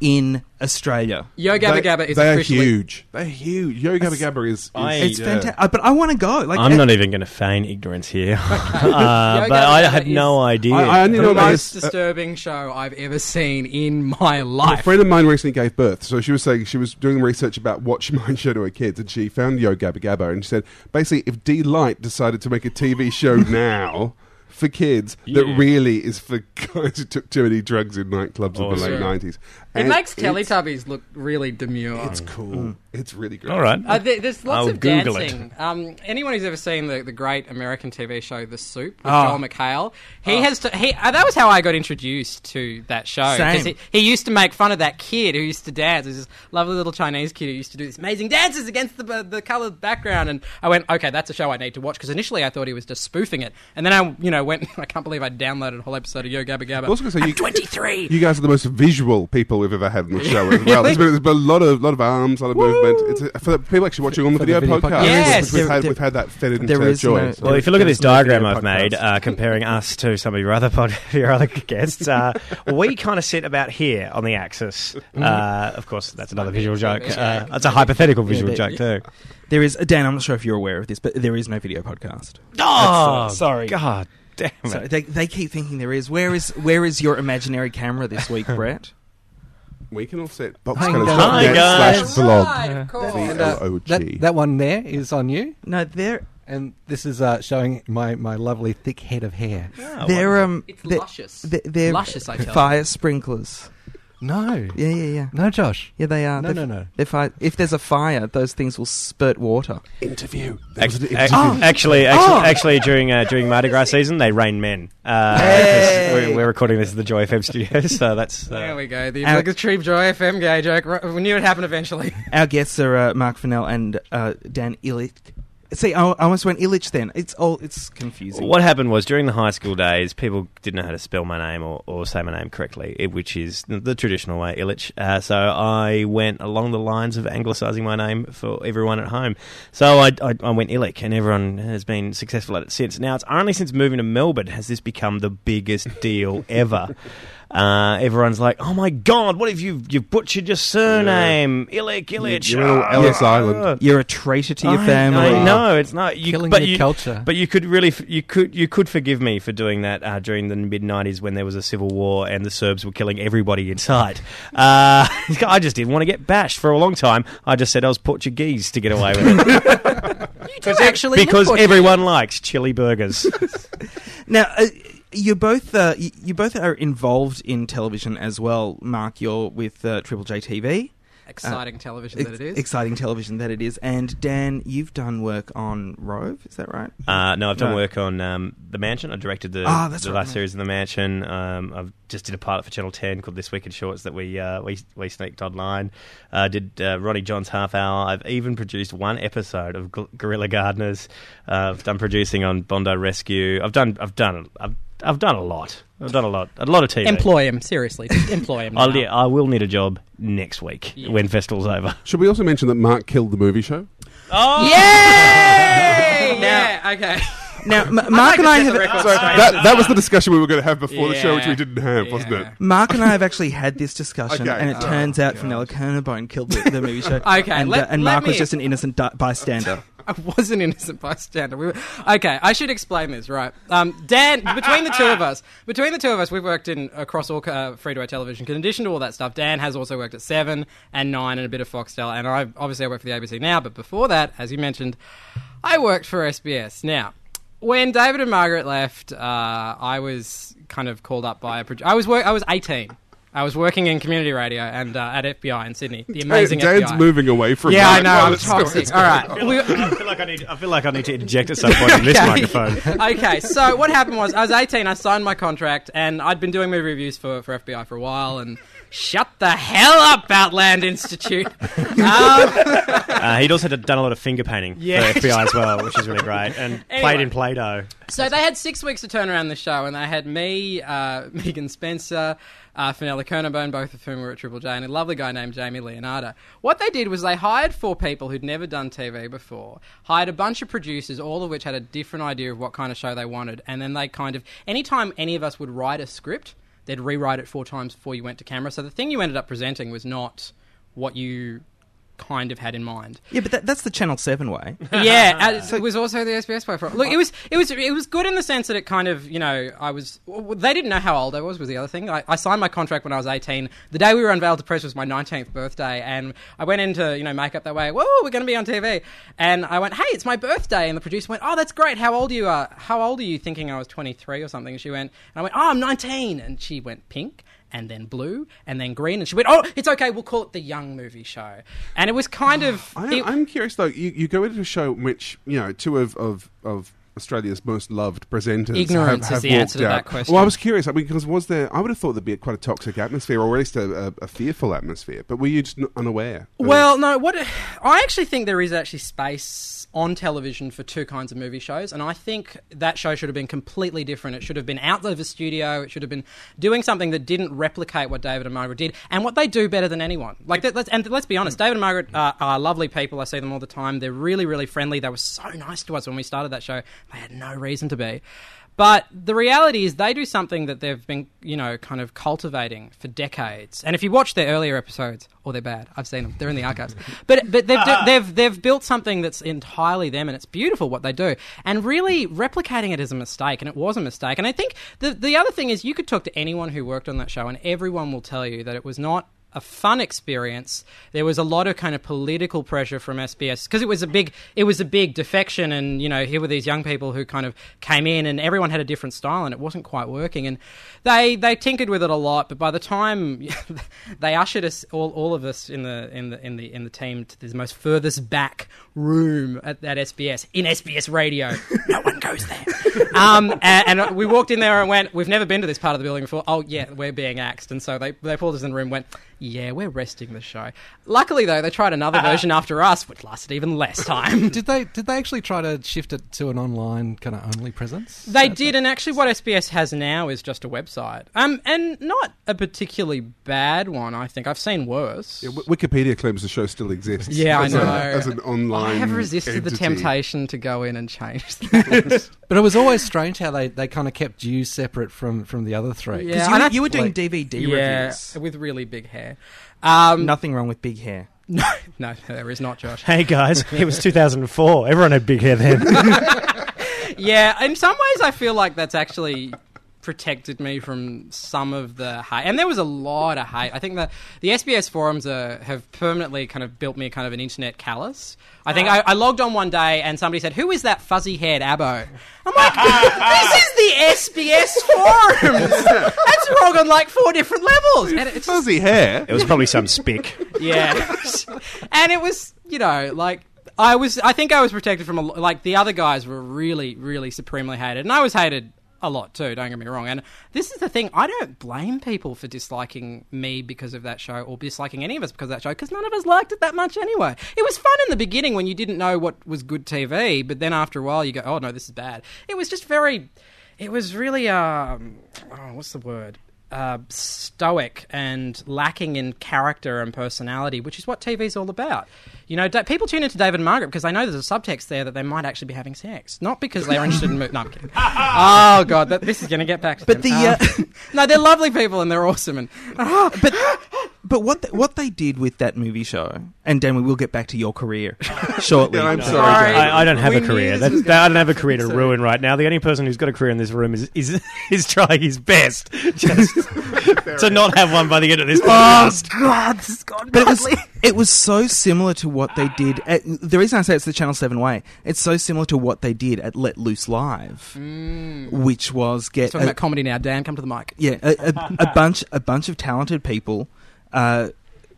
in Australia. Yo Gabba Gabba is they are officially huge. They're huge. Yo Gabba Gabba is. is I- It's yeah. fantastic, but I want to go. Like, I'm uh, not even going to feign ignorance here, [laughs] [laughs] uh, Yo, but I Gabba had Gabba no idea. I, I only the know about most this. uh, disturbing show I've ever seen in my life. a life. friend of mine recently gave birth, so she was saying she was doing research about what she [laughs] might show to her kids, and she found Yo Gabba Gabba, and she said basically if D Light decided to make a TV show now for kids that Yeah. really is for guys who took too many drugs in nightclubs in the Awesome. late nineties, It makes Teletubbies look really demure. It's cool. It's really great. All right. Uh, there, there's lots I'll of Google dancing. Um, anyone who's ever seen the, the great American TV show The Soup with Oh. Joel McHale, he has to. He, uh, that was how I got introduced to that show. 'Cause Same. He, he used to make fun of that kid who used to dance. There's this lovely little Chinese kid who used to do these amazing dances against the the coloured background. And I went, okay, that's a show I need to watch because initially I thought he was just spoofing it, and then I, you know, went. [laughs] I can't believe I downloaded a whole episode of Yo Gabba Gabba. I was going to say you, 23. You guys are the most visual people we've ever had on the show as well. There's [laughs] been, there's been a lot of lot of arms, a lot of movement. It's a, for the people actually watching on the video, the video podcast. podcast. Yes. we've, There- had, there- we've had that fed into there is joy. no- so- Well, if you look at this diagram I've made, uh, comparing us to some of your other pod, [laughs] your other guests, uh, [laughs] we kind of sit about here on the axis. Uh, of course, that's another visual joke. Uh, that's a hypothetical visual they- joke too. there is Dan. I'm not sure if you're aware of this, but there is no video podcast. Oh, uh, sorry. God damn it! So they, they keep thinking there is. Where is where is your imaginary camera this week, Brett? We can all set Hi, boxcutters.net guys. slash blog. Right, of course. And, uh, that, that one there is on you, No, they're and this is uh, showing my, my lovely thick head of hair. Oh, they're um It's they're, luscious. They're, they're Luscious, I tell you. fire sprinklers. No, Yeah, yeah, yeah. no, Josh. Yeah, they are. No, They're- no, no. They're fire. If there's a fire, those things will spurt water. interview. There Ac- an ac- interview. Actually, actually, actually, during uh, during Mardi Gras season, they rain men. Uh, 'cause Hey! we're, we're recording this at the Joy FM studios, [laughs] so that's There uh, we go. The Our- obligatory Joy FM gay joke. We knew it'd happen eventually. Our guests are uh, Mark Fennell and uh, Dan Ilic. See, I, almost went Illich then. It's all. It's confusing. What happened was during the high school days, people didn't know how to spell my name or, or say my name correctly, which is the, the traditional way, Illich. Uh, so I went along the lines of anglicising my name for everyone at home. So I, I, I went Illich, and everyone has been successful at it since. Now, it's only since moving to Melbourne has this become the biggest [laughs] deal ever. Uh, everyone's like, "Oh my god, what if you you've butchered your surname, Illich, Illich?" You're on Ah, Ellis ah." Island. You're a traitor to your I- family. I know it's not you, Killing but your you, culture. But you could really, f- you could, you could forgive me for doing that uh, during the mid '90s when there was a civil war and the Serbs were killing everybody in sight. [laughs] Uh, [laughs] I just didn't want to get bashed for a long time. I just said I was Portuguese to get away with it [laughs] You do actually because everyone likes chili burgers. Now, uh, you both uh, you, you both are involved in television as well. Mark, you're with uh, Triple J TV. exciting television that it is. Exciting television that it is. And Dan, you've done work on Rove. Is that right? Uh, no, I've done No. work on um, The Mansion. I directed the, that's the right, last man. series of The Mansion. Um, I've just did a pilot for Channel 10 called This Week in Shorts that we uh, we, we sneaked online. Uh, did uh, Ronnie John's Half Hour. I've even produced one episode of G- Guerrilla Gardeners. Uh, I've done producing on Bondi Rescue. I've done I've done I've I've done a lot. I've done a lot. A lot of TV. Employ him seriously. Just [laughs] employ him. I'll, now. yeah, I will need a job next week Yeah. when festival's over. Should we also mention that Mark killed the movie show? Oh, Yay! [laughs] yeah. Okay. Now, M- [laughs] Mark and I have That, that was the discussion we were going to have before the show, which Yeah. we didn't have, wasn't Yeah. it? Mark and I have actually had this discussion, Okay. and it Oh, turns out Fenella Kernebone killed the, the movie show. Okay, and, let- uh, and let Mark was me- just an innocent di- bystander. [laughs] I was an innocent bystander. We were, okay, I should explain this, right? Um, Dan, between the two of us, between the two of us, we've worked in across all uh, free to air television. In addition to all that stuff, Dan has also worked at Seven and Nine and a bit of Foxtel, and I obviously I work for the ABC now. But before that, as you mentioned, I worked for SBS. Now, when David and Margaret left, uh, I was kind of called up by a. Pro- I was work- I was eighteen. I was working in community radio and uh, at FBI in Sydney, the amazing Dan's FBI. moving away from yeah, I know. while I'm it's going toxic. on. All right. We- I feel like I need. I feel like I need to interject at some point in [laughs] this microphone. [laughs] okay, so what happened was I was 18, I signed my contract, and I'd been doing movie reviews for, for FBI for a while, and shut the hell up, Outland Institute. [laughs] Um, Uh, he'd also done a lot of finger painting Yeah. for FBI as well, which is really great, and [laughs] Anyway. played in Play-Doh. so they had six weeks to turn around the show, and they had me, uh, [laughs] Megan Spencer, uh, Fenella Kernebone, both of whom were at Triple J, and a lovely guy named Jaimie Leonarder. What they did was they hired four people who'd never done TV before, hired a bunch of producers, all of which had a different idea of what kind of show they wanted, and then they kind of, anytime any of us would write a script, they'd rewrite it four times before you went to camera. So the thing you ended up presenting was not what you kind of had in mind. Yeah, but that, that's the Channel 7 way. [laughs] yeah, [laughs] uh, it was also the SBS way for Look, it was it was it was good in the sense that it kind of you know I was they didn't know how old I was was the other thing. I, I signed my contract when I was eighteen. The day we were unveiled to press was my nineteenth birthday, and I went into you know makeup that way. Whoa, we're going to be on TV, and I went, hey, it's my birthday, and the producer went, oh, that's great. How old are you? Uh, how old are you? Thinking I was twenty three or something. And she went, and I went, oh, I'm nineteen, and she went pink and then blue and then green and she went oh it's okay we'll call it the young movie show and it was kind of [sighs] I, I'm curious though. You, you go into a show which you know two of of, of Australia's most loved presenters. Ignorance have, is the answer to that question. Well, I was curious I mean, because was there? I would have thought there'd be quite a toxic atmosphere, or at least a, a, a fearful atmosphere. But were you just unaware? of- Well, no. What I actually think there is actually space on television for two kinds of movie shows, and I think that show should have been completely different. It should have been out of a studio. It should have been doing something that didn't replicate what David and Margaret did, and what they do better than anyone. Like, let's, and let's be honest, David and Margaret are, are lovely people. I see them all the time. They're really, really friendly. They were so nice to us when we started that show. They had no reason to be. But the reality is, they do something that they've been, you know, kind of cultivating for decades. And if you watch their earlier episodes, or they're bad, I've seen them; they're in the archives. [laughs] But but they've do- they've they've built something that's entirely them, and it's beautiful what they do. And really, replicating it is a mistake, and it was a mistake. And I think the the other thing is, you could talk to anyone who worked on that show, and everyone will tell you that it was not a fun experience. There was a lot of kind of political pressure from SBS because it was a big it was a big defection, and you know here were these young people who kind of came in, and everyone had a different style, and it wasn't quite working. And they they tinkered with it a lot, but by the time [laughs] they ushered us all, all of us in the in the in the in the team to the most furthest back room at, at SBS in SBS Radio, [laughs] no one goes there. Um, and, and we walked in there and went, "We've never been to this part of the building before." Oh yeah, we're being axed, and so they they pulled us in the room. and Went, yeah, we're resting the show. Luckily though, they tried another [laughs] version after us, which lasted even less time. Did they did they actually try to shift it to an online kind of only presence? They did, and actually, what SBS has now is just a website, um, and not a particularly bad one. I think I've seen worse. Yeah, W- Wikipedia claims the show still exists. Yeah, I as a- know. as an online. I have resisted the temptation to go in and change [laughs] things. But it was always strange how they, they kind of kept you separate from, from the other three. Yeah. You, and were- I- you were doing like- DVD yeah, reviews. with really big hair. Um, Nothing wrong with big hair. [laughs] no, no, there is not, Josh. Hey guys, it was 2004. Everyone had big hair then. [laughs] Yeah, in some ways, I feel like that's actually protected me from some of the hate. And there was a lot of hate. I think the the SBS forums are, have permanently kind of built me kind of an internet callus. I think ah. I, I logged on one day and somebody said, "Who is that fuzzy haired abbo?" I'm like, "This is the SBS [laughs] forums. That's wrong on like four different levels." And it's Fuzzy hair. it was probably some spick. [laughs] yeah, and it was you know like I was I think I was protected from a, like the other guys were really really supremely hated, and I was hated a lot too. Don't get me wrong. And this is the thing: I don't blame people for disliking me because of that show, or disliking any of us because of that show, because none of us liked it that much anyway. It was fun in the beginning when you didn't know what was good TV, but then after a while you go, "Oh no, this is bad." It was just very. it was really um, oh, what's the word? Uh, stoic and lacking in character and personality, which is what TV's all about. You know, da- people tune into David and Margaret because they know there's a subtext there that they might actually be having sex, not because they're interested in. Mo- no, I'm kidding. [laughs] Oh god, that, this is going to get back to But them. the, uh, Um, [laughs] no, they're lovely people and they're awesome. And [laughs] but but what the, what they did with that movie show, and Dan, we will get back to your career [laughs] shortly. [laughs] Yeah, I'm sorry, Sorry. Dan. I, I don't have We a career. knew That's, this was I don't have a career to So- ruin right now. The only person who's got a career in this room is is, [laughs] is trying his best just to not have one by the end of this podcast. God, this has gone But it was it was so similar to what they did. At, the reason I say it's the Channel Seven way, it's so similar to what they did at Let Loose Live, mm. which was get talking a- about comedy now. Dan, come to the mic. yeah a, a, a bunch a bunch of talented people uh,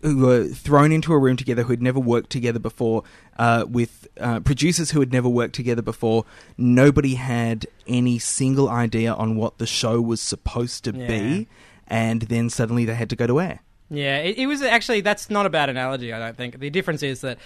who were thrown into a room together who had never worked together before uh, with uh, producers who had never worked together before nobody had any single idea on what the show was supposed to Yeah. be and then suddenly they had to go to air Yeah, it, it was actually that's not a bad analogy. I don't think the difference is that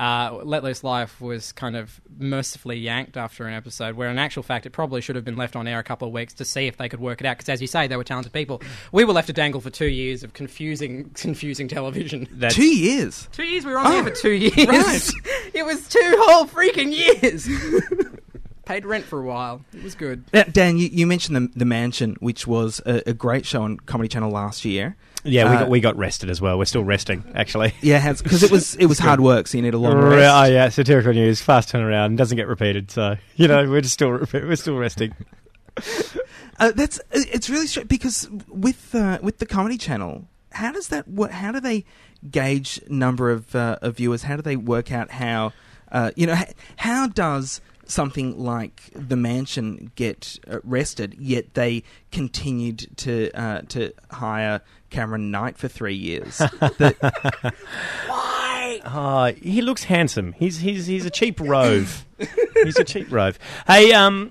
uh, Let Loose Live was kind of mercifully yanked after an episode, where in actual fact it probably should have been left on air a couple of weeks to see if they could work it out. Because as you say, they were talented people. We were left to dangle for two years of confusing, [laughs] confusing television. That's, two years Two years we were on Oh, air for two years. right. [laughs] it was two whole freaking years. [laughs] Paid rent for a while. It was good. Now, Dan, you, you mentioned the, the Mansion, which was a, a great show on Comedy Channel last year. Yeah, we Uh, got we got rested as well. We're still resting, actually. Yeah, because it was it was [laughs] hard work, so you need a long Re- rest. Oh yeah, satirical news, fast turnaround, doesn't get repeated. So you know we're just still [laughs] we're still resting. Uh, that's it's really strange because with uh, with the Comedy Channel, how does that what how do they gauge number of, uh, of viewers? How do they work out how uh, you know how, how does something like The Mansion get arrested, yet they continued to uh, to hire Cameron Knight for three years? [laughs] The- Oh, he looks handsome. He's he's he's a cheap rove. he's a cheap rove. Hey, um,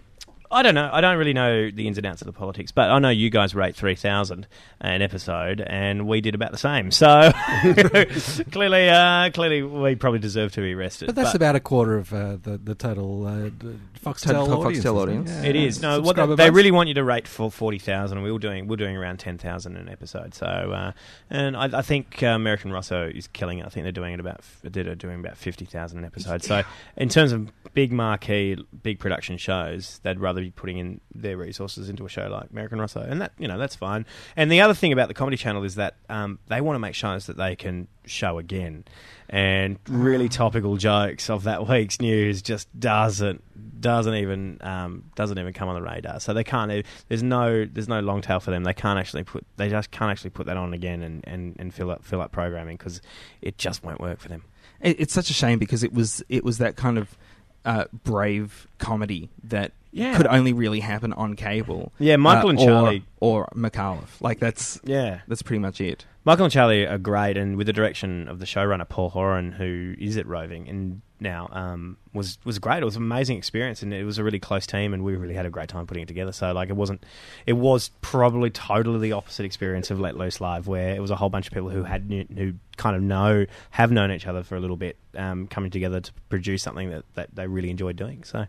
I don't know. I don't really know the ins and outs of the politics, but I know you guys rate three thousand an episode, and we did about the same. So [laughs] clearly, uh, clearly, we probably deserve to be arrested. But that's about a quarter of uh, the the total uh, d- Foxtel Total audience. Foxtel isn't audience. Yeah. It is no. What they, they really want you to rate for forty thousand, and we were doing we're doing around ten thousand an episode. So, uh, and I, I think uh, American Rosso is killing it. I think they're doing it about they're doing about fifty thousand an episode. So, in terms of big marquee, big production shows, they'd rather be putting in their resources into a show like American Rosso, and that you know that's fine. And the other thing about the Comedy Channel is that um, they want to make shows that they can show again. And really topical jokes of that week's news just doesn't doesn't even um, doesn't even come on the radar. So they can't. There's no there's no long tail for them. They can't actually put they just can't actually put that on again and, and, and fill up fill up programming because it just won't work for them. It's such a shame because it was it was that kind of uh, brave comedy that Yeah. could only really happen on cable. Yeah, Michael uh, and or- Charlie- or, McAuliffe. Like that's Yeah, that's pretty much it. Michael and Charlie are great, and with the direction of the showrunner Paul Horan, who is at Roving and now um, was was great. It was an amazing experience, and it was a really close team, and we really had a great time putting it together. So like, it wasn't, it was probably totally the opposite experience of Let Loose Live, where it was a whole bunch of people who had who kind of know have known each other for a little bit, um, coming together to produce something that, that they really enjoyed doing. So,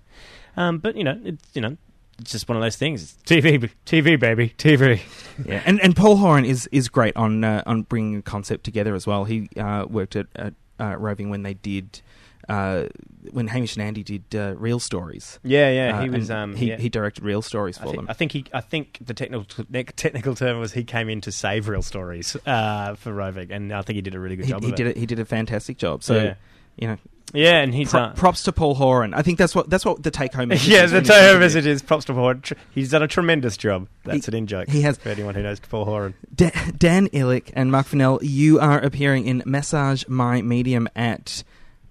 um, but you know, it's you know. It's just one of those things. It's TV, TV, baby, TV. Yeah, [laughs] and and Paul Horan is is great on uh, on bringing a concept together as well. He uh, worked at, at uh, Roving when they did. Uh, when Hamish and Andy did uh, Real Stories, Yeah, yeah. Uh, he was. Um, he yeah. he directed Real Stories I for think, them. I think he. I think the technical technical term was he came in to save real stories uh, for Roving, and I think he did a really good he, job. he of did it. it. He did a fantastic job. So Yeah. you know, Yeah, and he's. pro- uh, props to Paul Horan. I think that's what that's what the take home. message [laughs] yeah, is the take home message is props to Paul. Horan. He's done a tremendous job. That's He- an in joke. he has- for anyone who knows Paul Horan. Da- Dan Ilic and Mark Fennell, you are appearing in Massage My Medium at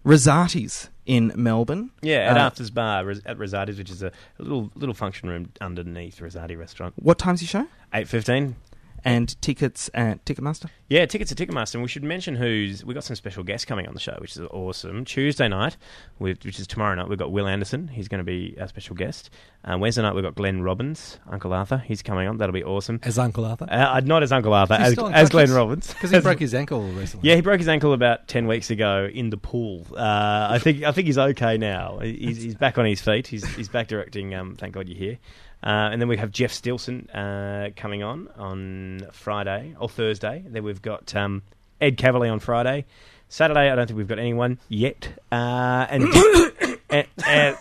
Rosati's in Melbourne. Yeah, at Uh, Afters Bar at Rosati's, which is a little little function room underneath Rosati restaurant. What time's your show? Eight fifteen. And tickets at Ticketmaster. Yeah, tickets at Ticketmaster. And we should mention who's we've got some special guests coming on the show, which is awesome. Tuesday night, which is tomorrow night, we've got Wil Anderson. He's going to be our special guest. Uh, Wednesday night, we've got Glenn Robbins, Uncle Arthur. He's coming on. That'll be awesome. As Uncle Arthur. Uh, not as Uncle Arthur, as, as Glenn. Robbins, Because he [laughs] broke his ankle recently. Yeah, he broke his ankle about ten weeks ago in the pool. Uh, I think I think he's okay now. He's, he's back on his feet. He's he's back directing. Um, Thank God you're here. Uh, and then we have Jeff Stilson uh, coming on on Friday or Thursday. Then we've got um, Ed Kavalee on Friday. Saturday, I don't think we've got anyone yet. Uh, and, [coughs] and, and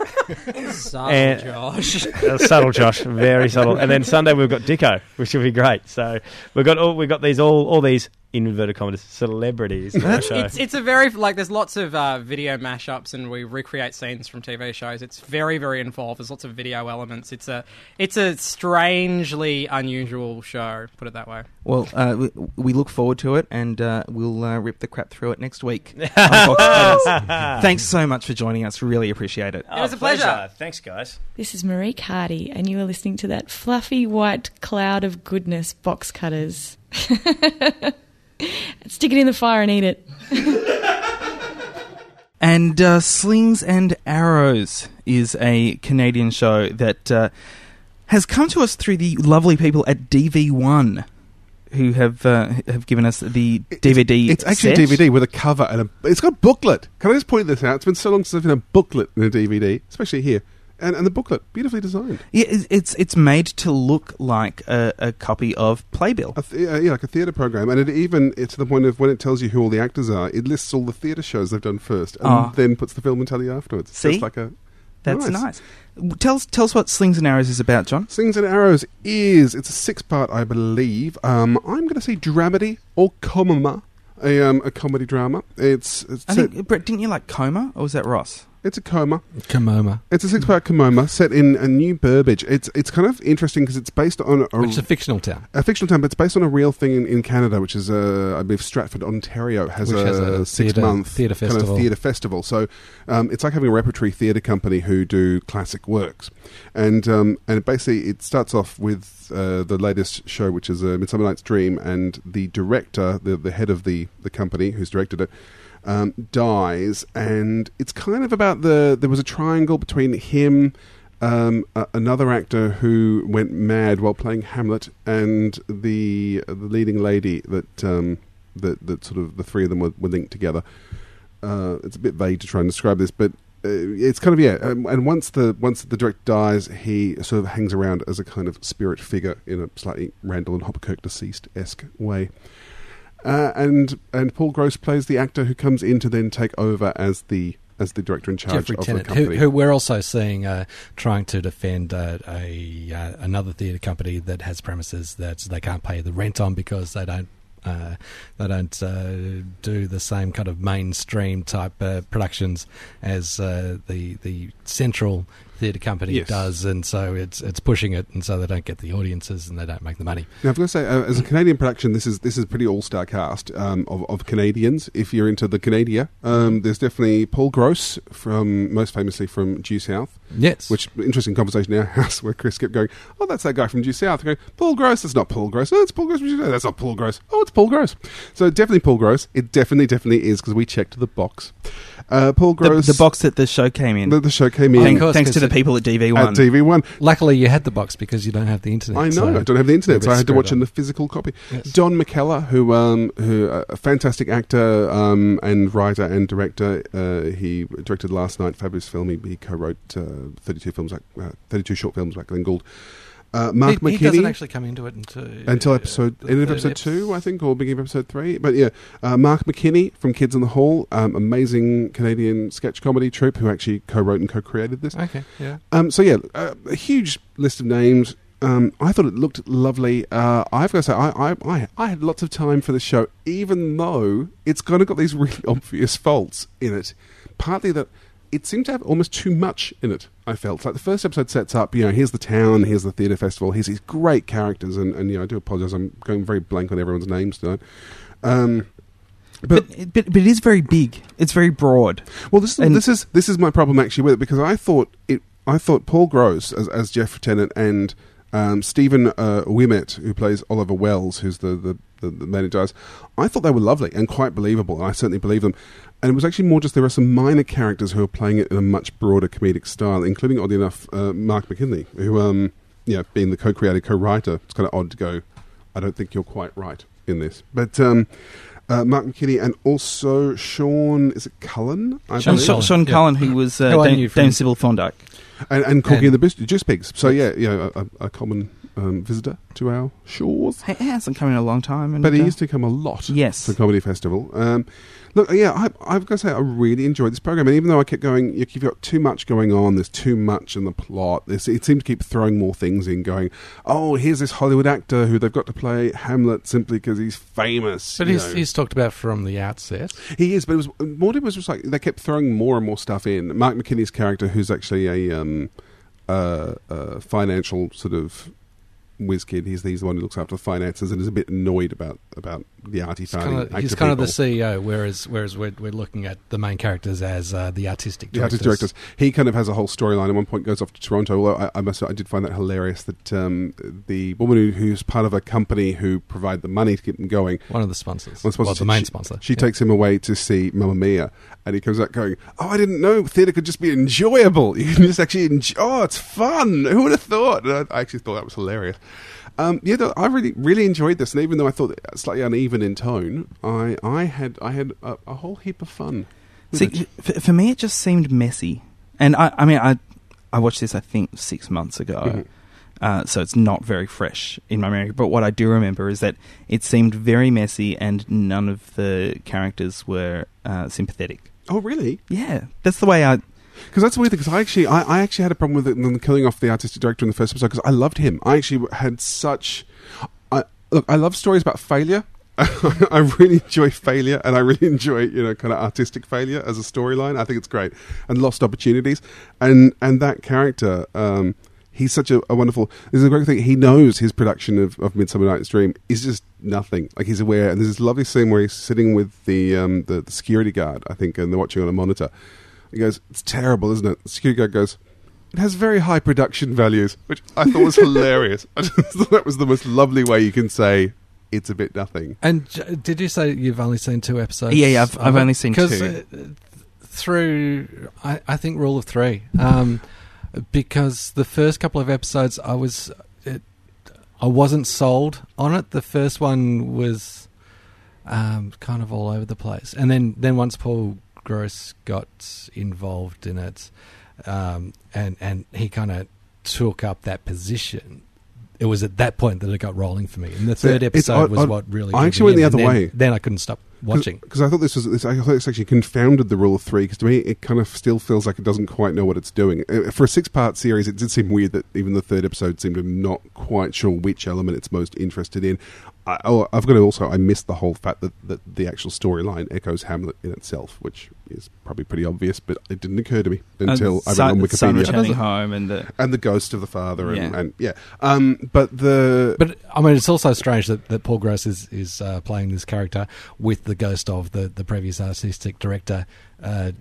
Subtle, And- Josh. uh, subtle, Josh, very subtle. And then Sunday we've got Dicko, which will be great. So we've got all we've got these all all these inverted commas celebrities. on our show. It's it's a very like there's lots of uh, video mashups and we recreate scenes from TV shows. It's very very involved. There's lots of video elements. It's a it's a strangely unusual show. Put it that way. Well, uh, we, we look forward to it, and uh, we'll uh, rip the crap through it next week. on Box Cutters. Thanks so much for joining us. Really appreciate it. Oh, was a pleasure. Thanks, guys. This is Marieke Hardy, and you are listening to that fluffy white cloud of goodness, box cutters. [laughs] Stick it in the fire and eat it. [laughs] And uh, Slings and Arrows is a Canadian show that uh, has come to us through the lovely people at DV1, who have uh, have given us the DVD. It's actually set. a DVD with a cover and a. It's got a booklet. Can I just point this out? It's been so long since I've seen a booklet in a DVD, especially here, and and the booklet beautifully designed. Yeah, it's- it's made to look like a, a copy of Playbill. A uh, yeah, like a theatre program, and it even it's to the point of when it tells you who all the actors are, it lists all the theatre shows they've done first, and Ah. then puts the film and tell you afterwards. See? Just like a That's Nice. nice. Tell us tell us what Slings and Arrows is about, John. Slings and Arrows is it's a six part, I believe. Um, I'm going to say dramedy or comma, a um, a comedy drama. It's it's, I think Brett, didn't you like Coma, or was that Ross? It's a coma. Kamoma, It's a six part Kamoma set in a New Burbage. It's it's kind of interesting because it's based on a, which is a fictional town. a fictional town, but it's based on a real thing in, in Canada, which is uh, I believe Stratford, Ontario, has a, has a six theatre- month theatre kind festival. of theatre festival. So um, it's like having a repertory theatre company who do classic works, and um, and basically it starts off with uh, the latest show, which is uh, Midsummer Night's Dream, and the director, the the head of the the company who's directed it. Um, dies, and it's kind of about the. There was a triangle between him, um, another actor who went mad while playing Hamlet, and the the leading lady that um, that that sort of the three of them were, were linked together. Uh, it's a bit vague to try and describe this, but uh, it's kind of yeah. Um, and once the once the director dies, he sort of hangs around as a kind of spirit figure in a slightly Randall and Hopkirk deceased esque way. Uh, and and Paul Gross plays the actor who comes in to then take over as the as the director in charge Geoffrey of Tennant, the who, company. who we're also seeing uh, trying to defend uh, a uh, another theatre company that has premises that they can't pay the rent on because they don't. Uh, they don't uh, do the same kind of mainstream type uh, productions as uh, the the central theatre company Yes. does, and so it's it's pushing it, and so they don't get the audiences and they don't make the money. Now, I've got to say, uh, as a Canadian production, this is this is a pretty all star cast um, of, of Canadians. If you're into the Canadia, um, there's definitely Paul Gross from most famously from Due South. Yes, Which interesting conversation in our [laughs] house where Chris kept going, "Oh, that's that guy from Due South." I go, "Paul Gross? That's not Paul Gross. Oh, it's Paul Gross. That's not Paul Gross. Oh, it's Paul Gross." So definitely Paul Gross. It definitely, definitely is because we checked the box. Uh, Paul The, Gross. the box that the show came in. The, the show came in Thank- course, thanks to the people at DV1. at TV1. luckily you had the box because you don't have the internet. I know. so I don't have the internet, you're so I had to watch on. in the physical copy. Yes. Don McKellar, who um, who uh, a fantastic actor um, and writer and director. Uh, he directed Last Night, fabulous film. He, he co-wrote uh, thirty-two films, like uh, thirty-two short films by Glenn Gould. Uh, Mark he, he doesn't McKinney actually come into it until until episode the end of episode ep- two, I think, or beginning of episode three. But yeah, uh, Mark McKinney from Kids in the Hall, um, amazing Canadian sketch comedy troupe who actually co-wrote and co-created this. Okay, yeah. Um, so yeah, uh, a huge list of names. Um, I thought it looked lovely. Uh, I've got to say, I, I, I, I had lots of time for the show, even though it's kind of got these really [laughs] obvious faults in it. Partly that it seemed to have almost too much in it. I felt like the first episode sets up, you know, here's the town, here's the theatre festival, here's these great characters, and, and you know, I do apologise, I'm going very blank on everyone's names tonight. Um, but but, but but it is very big. It's very broad. well, this is this is this is my problem actually with it because I thought it. I thought Paul Gross as, as Jeff Tennant and um, Stephen uh, Ouimette, who plays Oliver Welles, who's the, the, the, the man who dies. I thought they were lovely and quite believable. And I certainly believe them. And it was actually more just there are some minor characters who are playing it in a much broader comedic style, including oddly enough uh, Mark McKinley, who um, yeah, being the co-creator, co-writer, it's kind of odd to go. I don't think you're quite right in this, but. Um, Uh, Mark McKinney and also Sean, is it Cullen? I Sean. Sean, Sean yeah. Cullen, who was uh, Who I Dame, Dame Sybil Thorndike. and, and Corky And- and the Bis- Juice Pigs. So yeah, you know, a, a common um, visitor to our shores. He hasn't come in a long time, and But he uh, used to come a lot Yes. to Comedy Festival. Um, look, yeah, I, I've got to say, I really enjoyed this program. And even though I kept going, you've got too much going on, there's too much in the plot, there's, it seemed to keep throwing more things in, going, oh, here's this Hollywood actor who they've got to play Hamlet simply because he's famous. But he's, he's talked about from the outset. He is, but it was more. It was just like they kept throwing more and more stuff in. Mark McKinney's character, who's actually a um, uh, uh, financial sort of whiz kid, he's, he's the one who looks after the finances and is a bit annoyed about about the arty He's kind of, he's kind of the. CEO, whereas whereas we're, we're looking at the main characters as uh, the artistic The directors. directors. He kind of has a whole storyline. At one point, goes off to Toronto. Although I, I must, I did find that hilarious that um, the woman who, who's part of a company who provide the money to keep them going One of the sponsors. Well, Well, the main she, sponsor. She Yeah. takes him away to see Mamma Mia, and he comes out going, "Oh, I didn't know theatre could just be enjoyable. [laughs] You can just actually enjoy. Oh, it's fun. Who would have thought?" I, I actually thought that was hilarious. Um, yeah, though, I really, really enjoyed this, and even though I thought it slightly uneven in tone, I, I had, I had a, a whole heap of fun. See, for, for me, it just seemed messy, and I, I mean, I, I watched this I think six months ago, Mhm. uh, so it's not very fresh in my memory. But what I do remember is that it seemed very messy, and none of the characters were uh, sympathetic. Oh, really? Yeah, that's the way I. Because that's the weird thing. Because I actually, I, I actually had a problem with it, them killing off the artistic director in the first episode. Because I loved him. I actually had such. I, look, I love stories about failure. [laughs] I really enjoy failure, and I really enjoy you know kind of artistic failure as a storyline. I think it's great, and lost opportunities, and and that character. Um, He's such a, a wonderful. This is a great thing. He knows his production of, of Midsummer Night's Dream is just nothing. Like he's aware, and there's this lovely scene where he's sitting with the um, the, the security guard, I think, and they're watching on a monitor. He goes, "It's terrible, isn't it?" The security guard goes, "It has very high production values," which I thought was [laughs] hilarious. I just [laughs] thought that was the most lovely way you can say it's a bit nothing. And j- did you say you've only seen two episodes? Yeah, yeah, I've- of I've only seen two. uh, through, I, I think rule of three. Um, because the first couple of episodes, I was, it, I wasn't sold on it. The first one was um, kind of all over the place, and then then once Paul Gross got involved in it, um, and and he kind of took up that position. It was at that point that it got rolling for me. And the third episode odd- was odd- what really. I actually went the other then- way. Then I couldn't stop watching. because I thought this was. This, I thought this actually confounded the rule of three. Because to me, it kind of still feels like it doesn't quite know what it's doing. Uh, For a six-part series, it did seem weird that even the third episode seemed to not quite sure which element it's most interested in. I, oh, I've got to also. I missed the whole fact that, that the actual storyline echoes Hamlet in itself, which is probably pretty obvious, but it didn't occur to me until I son, read on son Wikipedia. returning home and the and the ghost of the father, and Yeah. and, yeah. Um, but the But I mean, it's also strange that, that Paul Gross is is uh, playing this character with the ghost of the, the previous artistic director uh,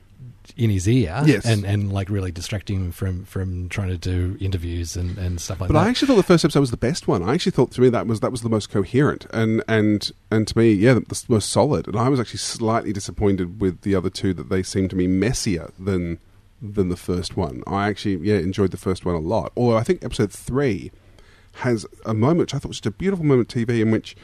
in his ear, Yes. and, and like really distracting him from, from trying to do interviews and, and stuff like But that. But I actually thought the first episode was the best one. I actually thought to me that was that was the most coherent and and and to me, yeah, the, the most solid. And I was actually slightly disappointed with the other two that they seemed to me messier than than the first one. I actually yeah enjoyed the first one a lot. Although I think episode three has a moment which I thought was just a beautiful moment of TV in which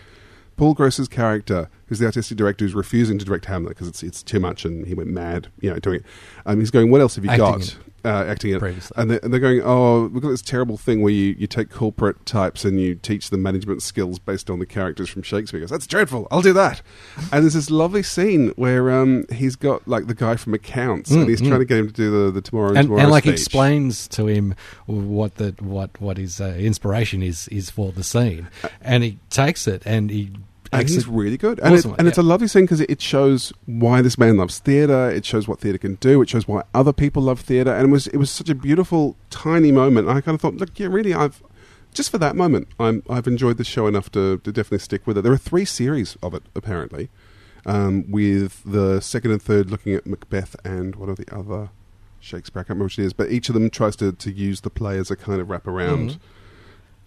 Paul Gross's character, who's the artistic director, who's refusing to direct Hamlet because it's it's too much, and he went mad, you know, doing it. Um, he's going, "What else have you Acting got?" Uh, acting it, Previously. and they're, and they're going, "Oh, we've got this terrible thing where you, you take corporate types and you teach them management skills based on the characters from Shakespeare." He goes, "That's dreadful. I'll do that." [laughs] and there's this lovely scene where um, he's got like the guy from accounts, and Mm, he's mm. trying to get him to do the the tomorrow and, tomorrow and like speech. explains to him what the what what his uh, inspiration is is for the scene, and he takes it and he and he's really good. And, Awesome, it, and it's a lovely scene because it, shows why this man loves theatre. It shows what theatre can do. It shows why other people love theatre. And it was it was such a beautiful, tiny moment. I kind of thought, look, yeah, really, I've just for that moment, I'm I've enjoyed the show enough to, to definitely stick with it. There are three series of it apparently, um, with the second and third looking at Macbeth and what are the other Shakespeare? I can't remember which it is, but each of them tries to, to use the play as a kind of wraparound Mhm.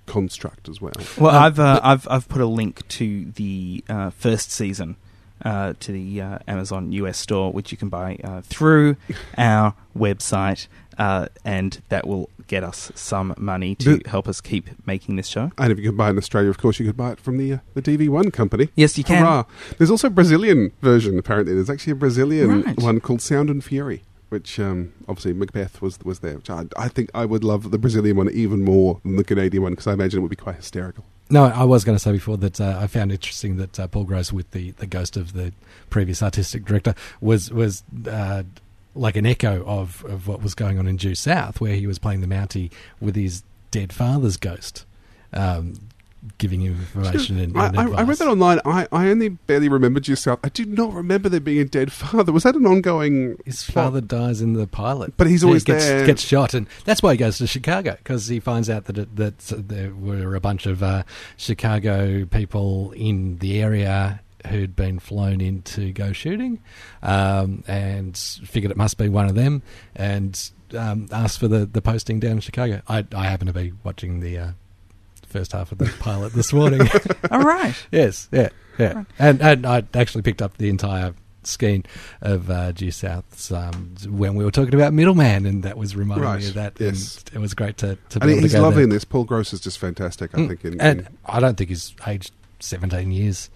Construct as well. Well, Um, I've uh, but- I've I've put a link to the uh, first season uh, to the uh, Amazon US store, which you can buy uh, through [laughs] our website. uh, and that will get us some money to The- help us keep making this show. And if you can buy it in Australia, of course, you could buy it from the uh, the DV1 company. Yes, you can. Hurrah. There's also a Brazilian version, apparently. There's actually a Brazilian Right. one called Sound and Fury, which um, obviously Macbeth was was there. Which I, I think I would love the Brazilian one even more than the Canadian one because I imagine it would be quite hysterical. No, I was going to say before that uh, I found interesting that uh, Paul Gross, with the, the ghost of the previous artistic director, was was uh, like an echo of, of what was going on in Due South, where he was playing the Mountie with his dead father's ghost, um, giving information and, I, I, I read that online. I, I only barely remembered yourself. I do not remember there being a dead father. Was that an ongoing? His plot? father dies in the pilot, But he's always gets, there. Gets shot, and that's why he goes to Chicago because he finds out that it, that there were a bunch of uh, Chicago people in the area who'd been flown in to go shooting, um, and figured it must be one of them, and um, asked for the, the posting down in Chicago. I, I happen to be watching the uh, first half of the [laughs] pilot this morning. [laughs] All right. Yes, yeah, yeah. And and I actually picked up the entire skein of uh, Due South's um, when we were talking about Middleman, and that was reminding Right, me of that. yes. And it was great to, to be And able he's to go lovely there. in this. Paul Gross is just fantastic. I Mm. think. In, and in- I don't think he's aged seventeen years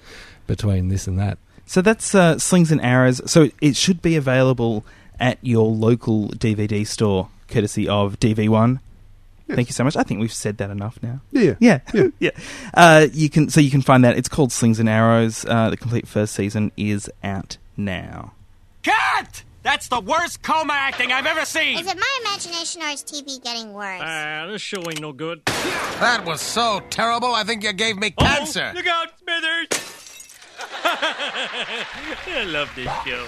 between this and that. So that's uh, Slings and Arrows. So it should be available at your local DVD store, courtesy of DV1. Yes. Thank you so much. I think we've said that enough now. yeah, Yeah, Yeah. [laughs] yeah. Uh, you can so you can find that. It's called Slings and Arrows. Uh, the complete first season is out now. Cut! That's the worst coma acting I've ever seen! Is it my imagination or is TV getting worse? Ah, this show ain't no good. That was so terrible, I think you gave me cancer. Oh, look out, Smithers! [laughs] I love this show.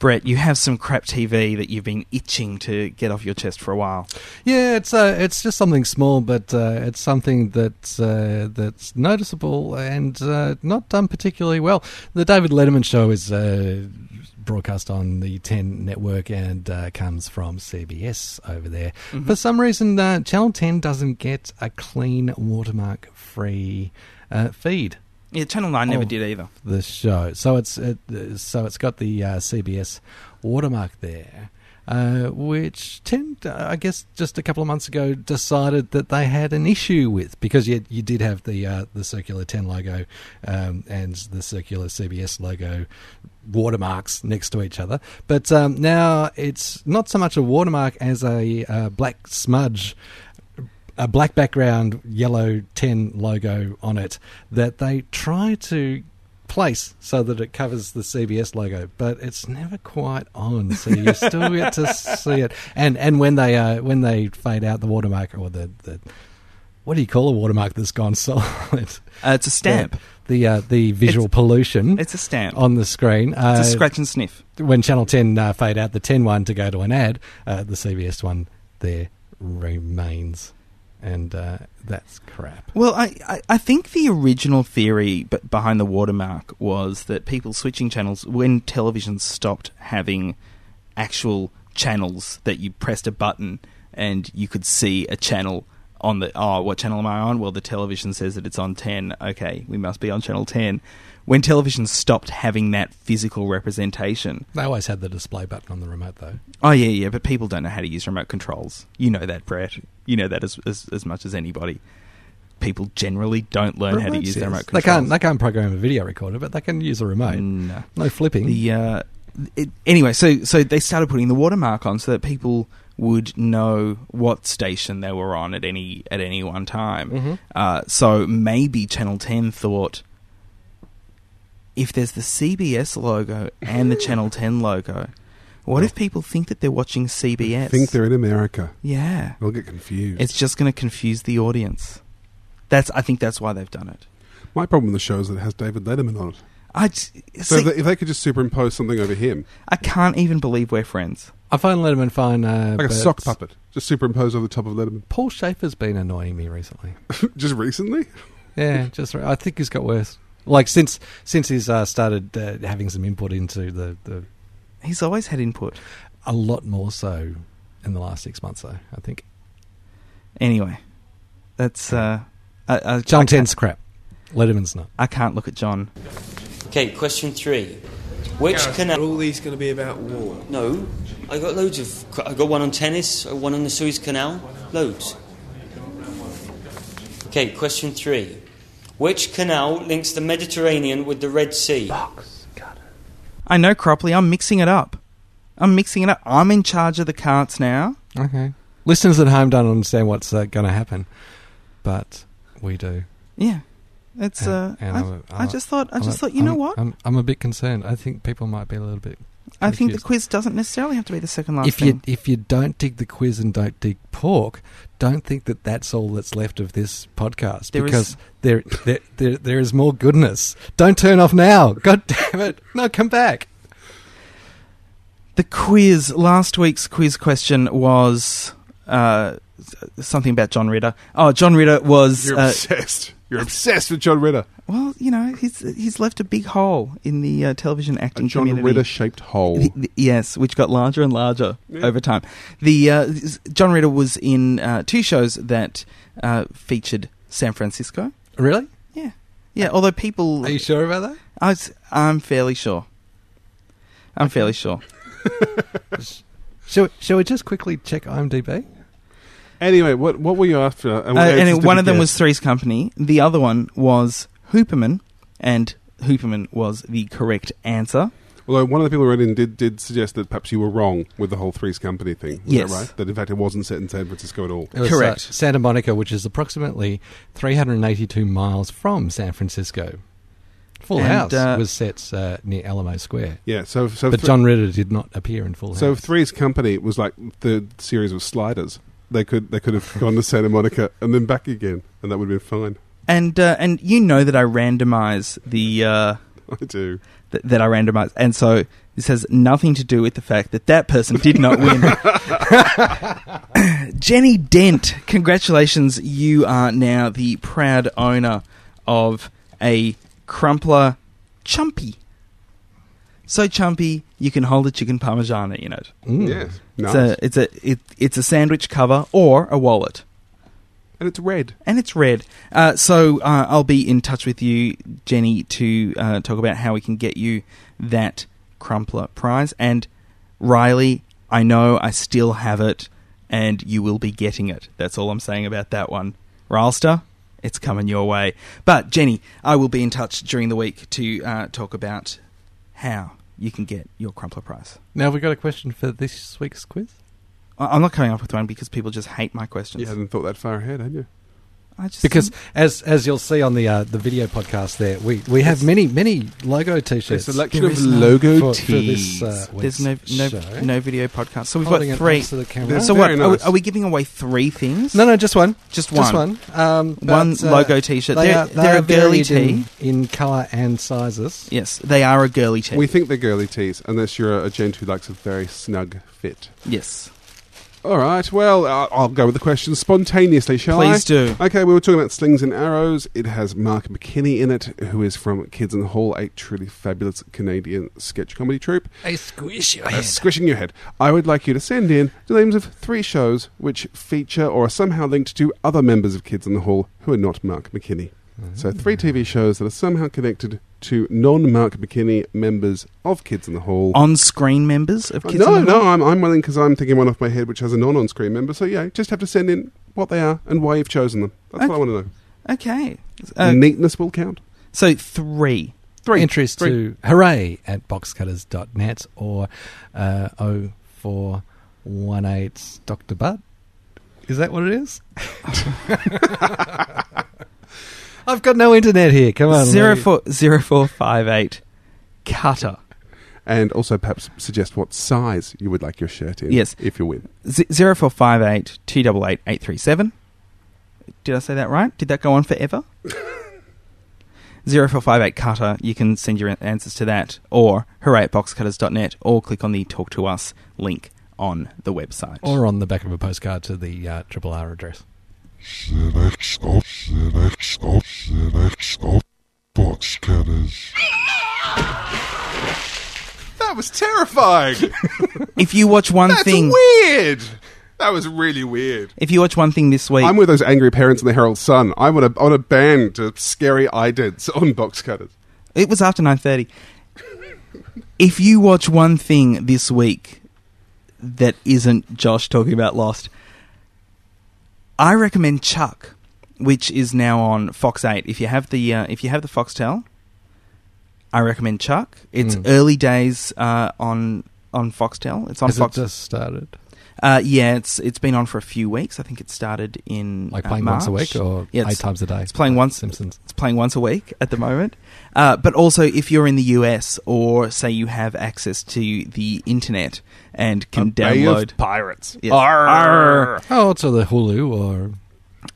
Brett, you have some crap TV that you've been itching to get off your chest for a while. Yeah, it's uh, it's just something small, but uh, it's something that's uh, that's noticeable and uh, not done particularly well. The David Letterman show is uh, broadcast on the Ten network and uh, comes from CBS over there. For some reason, uh, Channel Ten doesn't get a clean watermark free uh, feed Yeah, Channel Nine never Oh. did either. the show. So it's it, so it's got the uh, CBS watermark there, uh, which I guess, just a couple of months ago decided that they had an issue with because you you did have the uh, the circular ten logo um, and the circular CBS logo watermarks next to each other, but um, now it's not so much a watermark as a uh, black smudge a black background, yellow 10 logo on it that they try to place so that it covers the CBS logo, but it's never quite on, so you [laughs] still get to see it. And and when they uh, when they fade out the watermark or the, the what do you call a watermark that's gone [laughs] solid? Uh, it's a stamp. The the, uh, the visual pollution It's a stamp. on the screen. Uh, it's a scratch and sniff. when Channel 10 uh, fade out the 10 one to go to an ad, uh, the CBS one there remains. And uh, that's crap. Well, I, I, I think the original theory b- behind the watermark was that people switching channels when television stopped having actual channels that you pressed a button and you could see a channel on the oh what channel am I on? Well, the television says that it's on 10. Okay, we must be on channel 10. When television stopped having that physical representation. They always had the display button on the remote, though. Oh yeah, yeah, but people don't know how to use remote controls. You know that, Brett. You know that as as, as much as anybody. People generally don't learn how to use yes. their remote They can't. They can't program a video recorder, but they can use a remote. No. No flipping. The uh, it, anyway, so so they started putting the watermark on so that people would know what station they were on at any at any one time. Mhm. Uh, so maybe Channel Ten thought if there's the CBS logo and the Channel [laughs] Ten logo, what if people think that they're watching CBS? I think they're in America. yeah. They'll get confused. It's just going to confuse the audience. That's I think that's why they've done it. My problem with the show is that it has David Letterman on it. I j- So see, if, they, if they could just superimpose something over him, I can't even believe we're friends. I find Letterman fine. Uh, like a but sock puppet, just superimpose over the top of Letterman. Paul Shaffer's been annoying me recently. [laughs] just recently, Yeah, just I think he's got worse. Like since since he's uh, started uh, having some input into the, the He's always had input. a lot more so in the last six months. Though I think Anyway, that's uh, I, I, John I can't- Ten's crap. Letterman's not. I can't look at John. Okay, question three. Which Are canal? all these going to be about war? No, I got loads of. I got one on tennis, uh, one on the Suez Canal, loads. Okay, question three. Which canal links the Mediterranean with the Red Sea? I know, Cropley. I'm mixing it up. I'm mixing it up. I'm in charge of the carts now. Okay. Listeners at home don't understand what's uh, going to happen, but we do. Yeah, it's. Uh, And- and I, I'm a- I just thought. I just a- thought. You know I'm- what? I'm, I'm a bit concerned. I think people might be a little bit. I think the quiz doesn't necessarily have to be the second last if thing. you if you don't dig the quiz and don't dig pork, don't think that that's all that's left of this podcast There is- because there, there there there is more goodness. Don't turn off now. God damn it! No, come back. The quiz, last week's quiz question was uh, something about John Ritter. Oh, John Ritter was. You're uh, obsessed. You're obsessed with John Ritter. well, you know, he's he's left a big hole in the uh, television A acting John community. Ritter shaped hole. The- the- yes, which got larger and larger Yeah. over time. The uh, John Ritter was in uh, two shows that uh, featured San Francisco. Really? Yeah, yeah. Although people, Are you sure about that? I was, I'm fairly sure. I'm fairly sure. [laughs] Shall shall we just quickly check IMDb? Anyway, what what were you after? Uh, And and one of them get? was Three's Company. The other one was Hooperman, and Hooperman was the correct answer. Although one of the people who wrote in did, did suggest that perhaps you were wrong with the whole Three's Company thing. Was Yes. that right? That in fact it wasn't set in San Francisco at all. It was, Correct. uh, Santa Monica, which is approximately 382 miles from San Francisco. Full And, House uh, was set uh, near Alamo Square. Yeah, so so But Thr- John Ritter did not appear in Full House. so House. Three's Company was like the series of sliders. They could they could have gone to Santa Monica and then back again, and that would have been fine. And uh, and you know that I randomize the uh, I do. th- that I randomize, and so this has nothing to do with the fact that that person did not win. [laughs] Jenny Dent, congratulations! You are now the proud owner of a Crumpler Chumpy. So chumpy, you can hold a chicken parmigiana in it. Mm. Yes, It's a it's a it, it's a sandwich cover or a wallet. and it's red. and it's red. Uh, so uh, I'll be in touch with you, Jenny, to uh, talk about how we can get you that Crumpler prize. And Riley, I know I still have it, and you will be getting it. That's all I'm saying about that one. Rylster, it's coming your way. But Jenny, I will be in touch during the week to uh, talk about how you can get your Crumpler prize. Now, have we got a question for this week's quiz? I- I'm not coming up with one because people just hate my questions. You hadn't thought that far ahead, had you? I just Because as as you'll see on the uh, the video podcast, there we, we have many many logo t-shirts. selection There of no- logo for- for this, uh, There's no no show. no video podcast. So we've Holding got three. to the camera. So what? very Are we, are we giving away three things? No, no, just one. just one, Just one. one. Um, One but, uh, logo T-shirt. They They're- are, they they're are a girly varied in, tee. in colour and sizes. Yes, they are a girly tee. We think they're girly tees, unless you're a gent who likes a very snug fit. yes, All right, well, I'll, I'll go with the questions spontaneously, shall I? please do. Okay, we were talking about Slings and Arrows. It has Mark McKinney in it, who is from Kids in the Hall, a truly fabulous Canadian sketch comedy troupe. I squish your Uh, squishing your head. I would like you to send in the names of three shows which feature or are somehow linked to other members of Kids in the Hall who are not Mark McKinney. So, three TV shows that are somehow connected to non Mark McKinney members of Kids in the Hall. On-screen members of Uh, Kids no, in the no, Hall? I'm, I'm willing because I'm thinking one off my head which has a non on screen member. So, yeah, just have to send in what they are and why you've chosen them. That's what I want to know. Okay. Uh, Neatness will count. so three. Three. Entries Three. to hooray at boxcutters.net or uh, 0418 Dr. Bud. Is that what it is? [laughs] [laughs] I've got no internet here. Come on. Zero Lee. four zero four five eight. Cutter. And also perhaps suggest what size you would like your shirt in. Yes. If you win. Z- Zero four five eight two double eight eight three seven. Did I say that right? Did that go on forever? [laughs] Zero four five eight cutter. You can send your answers to that, or hooray at boxcutters.net, or click on the talk to us link on the website. Or on the back of a postcard to the uh, Triple R address. Box cutters. That was terrifying. [laughs] if you watch one That's thing, weird. That was really weird. if you watch one thing this week, I'm with those angry parents in the Herald Sun. I want to, I want to ban to scary idents on box cutters. It was after nine thirty. if you watch one thing this week that isn't Josh talking about Lost. I recommend Chuck, which is now on Fox Eight. If you have the uh, if you have the Foxtel, I recommend Chuck. It's Mm. early days uh, on on Foxtel. It's on Has it Fox. just started? Uh, yeah, it's it's been on for a few weeks. I think it started in Like uh, playing once a week or yeah, eight times a day? It's playing once. Simpsons. It's playing once a week at the moment. Uh, but also, if you're in the US or say you have access to the internet and can A bay of download pirates. Yes. Arr. Oh, to the Hulu or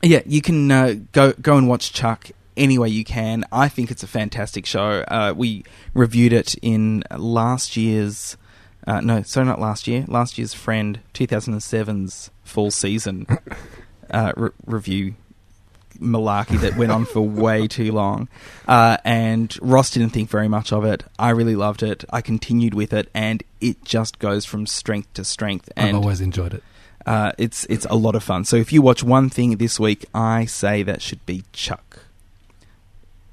Yeah, you can uh, go go and watch Chuck any way you can. I think it's a fantastic show. Uh, we reviewed it in last year's. Uh, no, sorry, not last year. Last year's Friend 2007's full season [laughs] uh, re- review malarkey that went on for way [laughs] too long. Uh, and Ross didn't think very much of it. I really loved it. I continued with it, and it just goes from strength to strength. I've always enjoyed it. uh, it's it's a lot of fun. So if you watch one thing this week, I say that should be Chuck.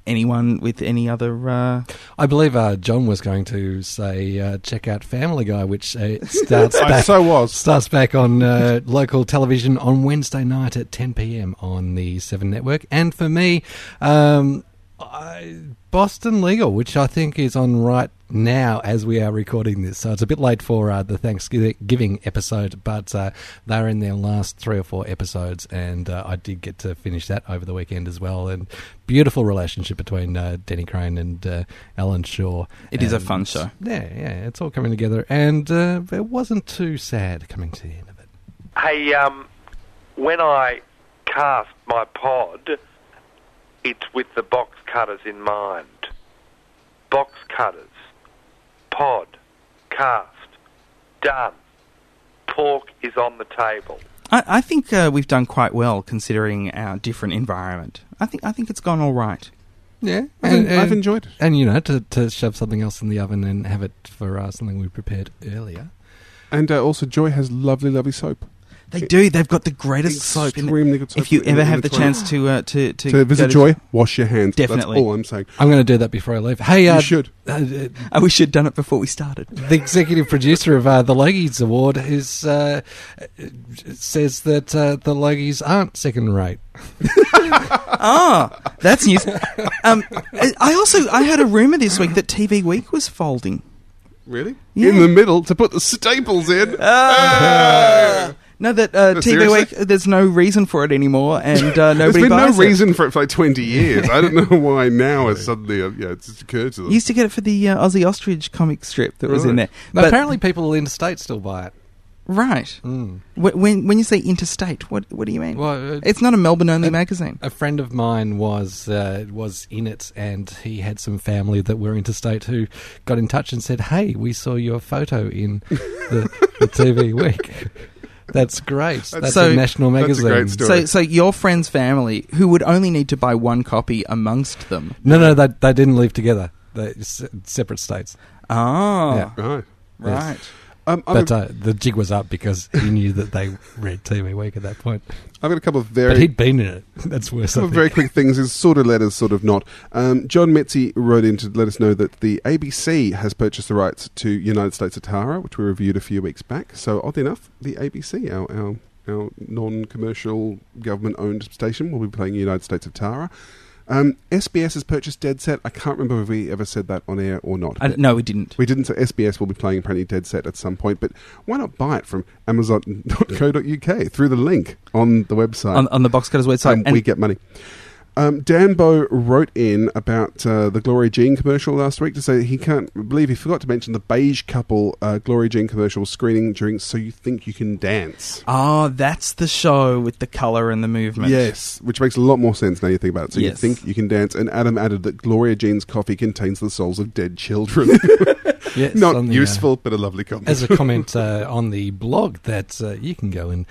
Anyone with any other? Uh... I believe uh, John was going to say uh, check out Family Guy, which uh, [laughs] starts back. so was. starts back on uh, local television on Wednesday night at 10 p.m. on the Seven Network. And for me, um, I, Boston Legal, which I think is on right now as we are recording this. So it's a bit late for uh, the Thanksgiving episode, but uh, they're in their last three or four episodes, and uh, I did get to finish that over the weekend as well. And beautiful relationship between uh, Denny Crane and uh, Alan Shore. It is a fun show. Yeah, yeah, it's all coming together, and uh, it wasn't too sad coming to the end of it. Hey, um, when I cast my pod, it's with the box cutters in mind. Box cutters, pod, cast, done. Pork is on the table. I, I think uh, we've done quite well considering our different environment. I think I think it's gone all right. Yeah, I've, en- I've enjoyed it. And you know, to to shove something else in the oven and have it for uh, something we prepared earlier. And uh, also, Joy has lovely, lovely soap. They do. They've got the greatest soap. In Extremely good soap if you in- ever in have the the toilet. chance to uh, to to, To visit go Joy, wash your hands. Definitely. That's all I'm saying. I'm going to do that before I leave. Hey, uh, You should. Uh, uh, I wish you'd done it before we started. the executive producer of uh, the Logies Award is uh, says that uh, the Logies aren't second rate. [laughs] ah, that's news. Um, I also I heard a rumor this week that TV Week was folding. Really? Yeah. In the middle to put the staples in. Ah. No, that uh, No, TV? Week. There's no reason for it anymore, and uh, [laughs] There's nobody been no it. reason for it for like 20 years. I don't know why now it's suddenly, uh, yeah, it's just occurred to them. You used to get it for the uh, Aussie Ostrich comic strip that was in there. But But apparently, people in interstate still buy it. right, Mm. Wh- when when you say interstate, what what do you mean? Well, uh, it's not a Melbourne only magazine. A friend of mine was uh, was in it, and he had some family that were interstate who got in touch and said, "Hey, we saw your photo in the, the TV Week. [laughs] That's great. That's, So- a national magazine." So, so your friend's family, who would only need to buy one copy amongst them. no, no, they they didn't live together. They se- separate states. Oh, Yeah. Right. right. Um, But uh, the jig was up because he knew that they read TV Week at that point. I've got a couple of very. But he'd been in it. [laughs] That's worse. Couple of very quick things. Is sort of letters, sort of not. Um, John Metzi wrote in to let us know that the ABC has purchased the rights to United States of Tara, which we reviewed a few weeks back. So, odd enough, the ABC, our, our, our non commercial government owned station, will be playing United States of Tara. Um, SBS has purchased Dead Set. I can't remember if we ever said that on air or not. I, no, we didn't. We didn't. So SBS will be playing apparently Dead Set at some point, but why not buy it from Amazon.co.uk through the link on the website On, on the Box Cutters website, and, and we get money. Um, Dan Bow wrote in about uh, the Gloria Jean commercial last week to say he can't believe he forgot to mention the beige couple uh, Gloria Jean commercial screening during So You Think You Can Dance. oh, that's the show with the color and the movement. Yes, which makes a lot more sense now you think about it. So you think you can dance, and Adam added that Gloria Jean's coffee contains the souls of dead children. [laughs] Yes, [laughs] Not on the, uh, useful, but a lovely comment. as a comment [laughs] uh, on the blog that uh, you can go and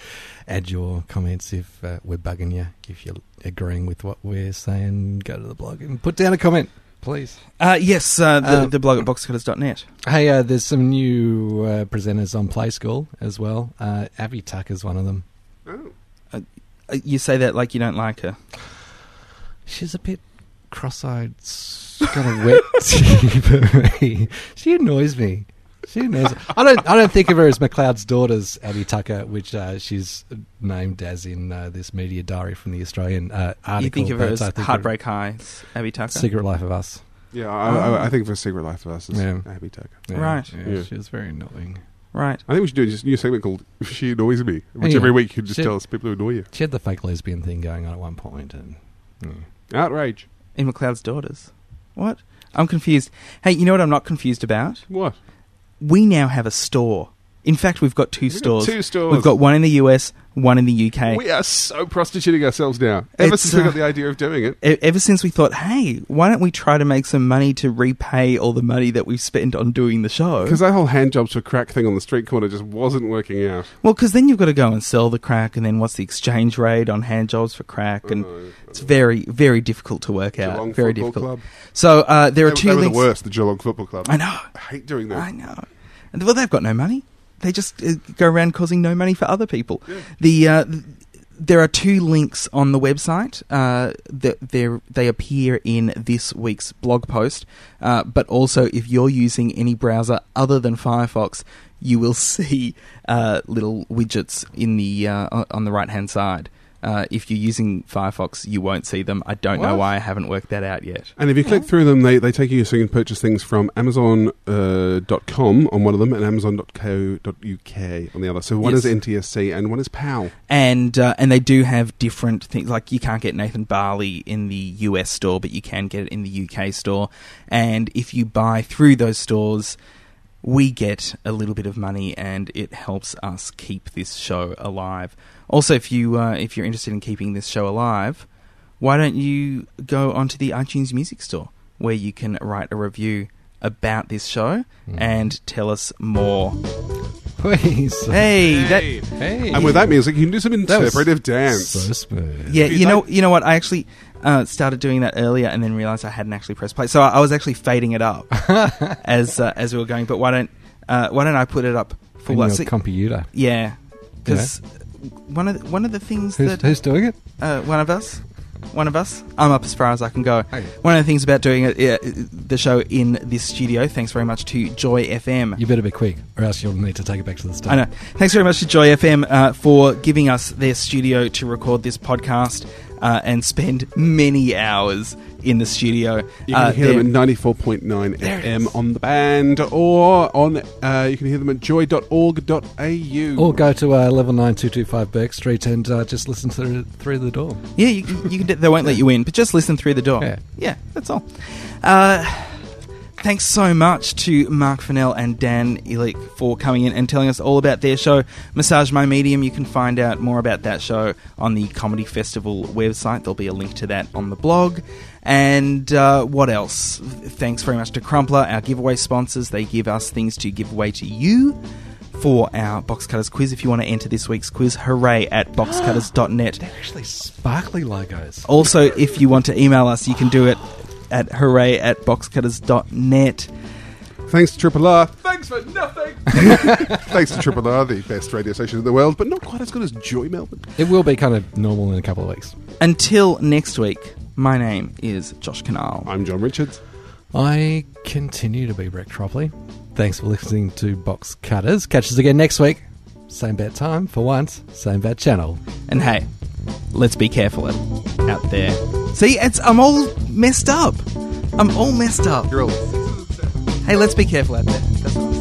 add your comments if uh, we're bugging you. If you're agreeing with what we're saying, go to the blog and put down a comment, please. Uh, yes, uh, the, Um, the blog at boxcutters.net. Hey, uh, there's some new uh, presenters on Play School as well. Uh, Abi Tucker's one of them. Oh. Uh, you say that like you don't like her. She's a bit cross-eyed, s- got a wet [laughs] for me. She annoys me. She knows. I don't. I don't think of her as McLeod's daughter's Abi Tucker, which uh, she's named as in uh, this media diary from the Australian uh, article. you think of her as I think of Heartbreak Highs, Abi Tucker? Secret Life of Us. Yeah, I, I, I think for Secret Life of Us, it's Yeah. Abi Tucker. Yeah, Right. Yeah, Yeah. She was very annoying. Right. I think we should do a new segment called [laughs] "She Annoys Me," which Yeah. every week you just She- tell us people who annoy you. She had the fake lesbian thing going on at one point, and mm. Outrage. In McLeod's daughters. What? I'm confused. Hey, you know what I'm not confused about? What? We now have a store. In fact, we've got two We've got stores. two stores. We've got one in the US, one in the UK. We are so prostituting ourselves now. Ever It's, since we uh, got the idea of doing it. E- Ever since we thought, hey, why don't we try to make some money to repay all the money that we've spent on doing the show? Because that whole hand jobs for crack thing on the street corner just wasn't working out. Well, because then you've got to go and sell the crack, and then what's the exchange rate on hand jobs for crack? And it's very, very difficult to work out. Geelong very difficult. Club. So uh, there are two they were links. the worst, the Geelong Football Club. I know. I hate doing that. I know. Well, they've got no money. They just uh, go around causing no money for other people. The uh, there are two links on the website. Uh, that they they appear in this week's blog post. Uh, but also, if you're using any browser other than Firefox, you will [laughs] see uh, little widgets in the uh, on- on the right hand side. Uh, if you're using Firefox, you won't see them. I don't know why I haven't worked that out yet. And if you click through them, they, they take you so you can purchase things from Amazon.com uh, dot com on one of them and Amazon.co.uk on the other. So one Yes. is NTSC and one is PAL. and uh, and they do have different things. Like you can't get Nathan Barley in the US store, but you can get it in the UK store. And if you buy through those stores, we get a little bit of money, and it helps us keep this show alive. Also, if you uh, if you're interested in keeping this show alive, why don't you go onto the iTunes Music Store where you can write a review about this show and tell us more. Please. Hey, that Hey. And with that music, you can do some interpretive dance. So smooth. Yeah, you know, you know what? I actually uh, started doing that earlier, and then realized I hadn't actually pressed play. So I, I was actually fading it up [laughs] as uh, as we were going. But why don't uh, why don't I put it up for your See- computer. yeah, because one of the, one of the things Who's, that who's doing it? uh, one of us, one of us. I'm up as far as I can go. One of the things about doing it, the show in this studio. Thanks very much to Joy FM. You better be quick, or else you'll need to take it back to the start. I know. Thanks very much to Joy FM uh, for giving us their studio to record this podcast uh, and spend many hours in the studio. You can Uh, hear them at 94.9 FM on the band, or on uh, you can hear them at joy.org.au. Or go to uh, level 9225 Bourke Street and uh, just listen through, through the door. Yeah, you you can. They won't let you in, but just listen through the door. Yeah. Yeah, that's all. Thanks so much to Mark Fennell and Dan Ilic for coming in and telling us all about their show, Massage My Medium. You can find out more about that show on the Comedy Festival website. There'll be a link to that on the blog. And uh, what else? Thanks very much to Crumpler, our giveaway sponsors. They give us things to give away to you for our Box Cutters quiz. If you want to enter this week's quiz, hooray at boxcutters.net. [gasps] They're actually sparkly logos. Also, if you want to email us, you can do it at hooray at boxcutters.net. Thanks to Triple R. Thanks for nothing. [laughs] [laughs] Thanks to Triple R, the best radio station in the world, but not quite as good as Joy Melbourne. It will be kind of normal in a couple of weeks. Until next week, my name is Josh Kinal. I'm John Richards. I continue to be Brett Tropley. Thanks for listening to Box Cutters. Catch us again next week. Same bad time for once, same bad channel. And hey, let's be careful out- out there. See, it's I'm all messed up. I'm all messed up. You're all Hey, let's be careful out there.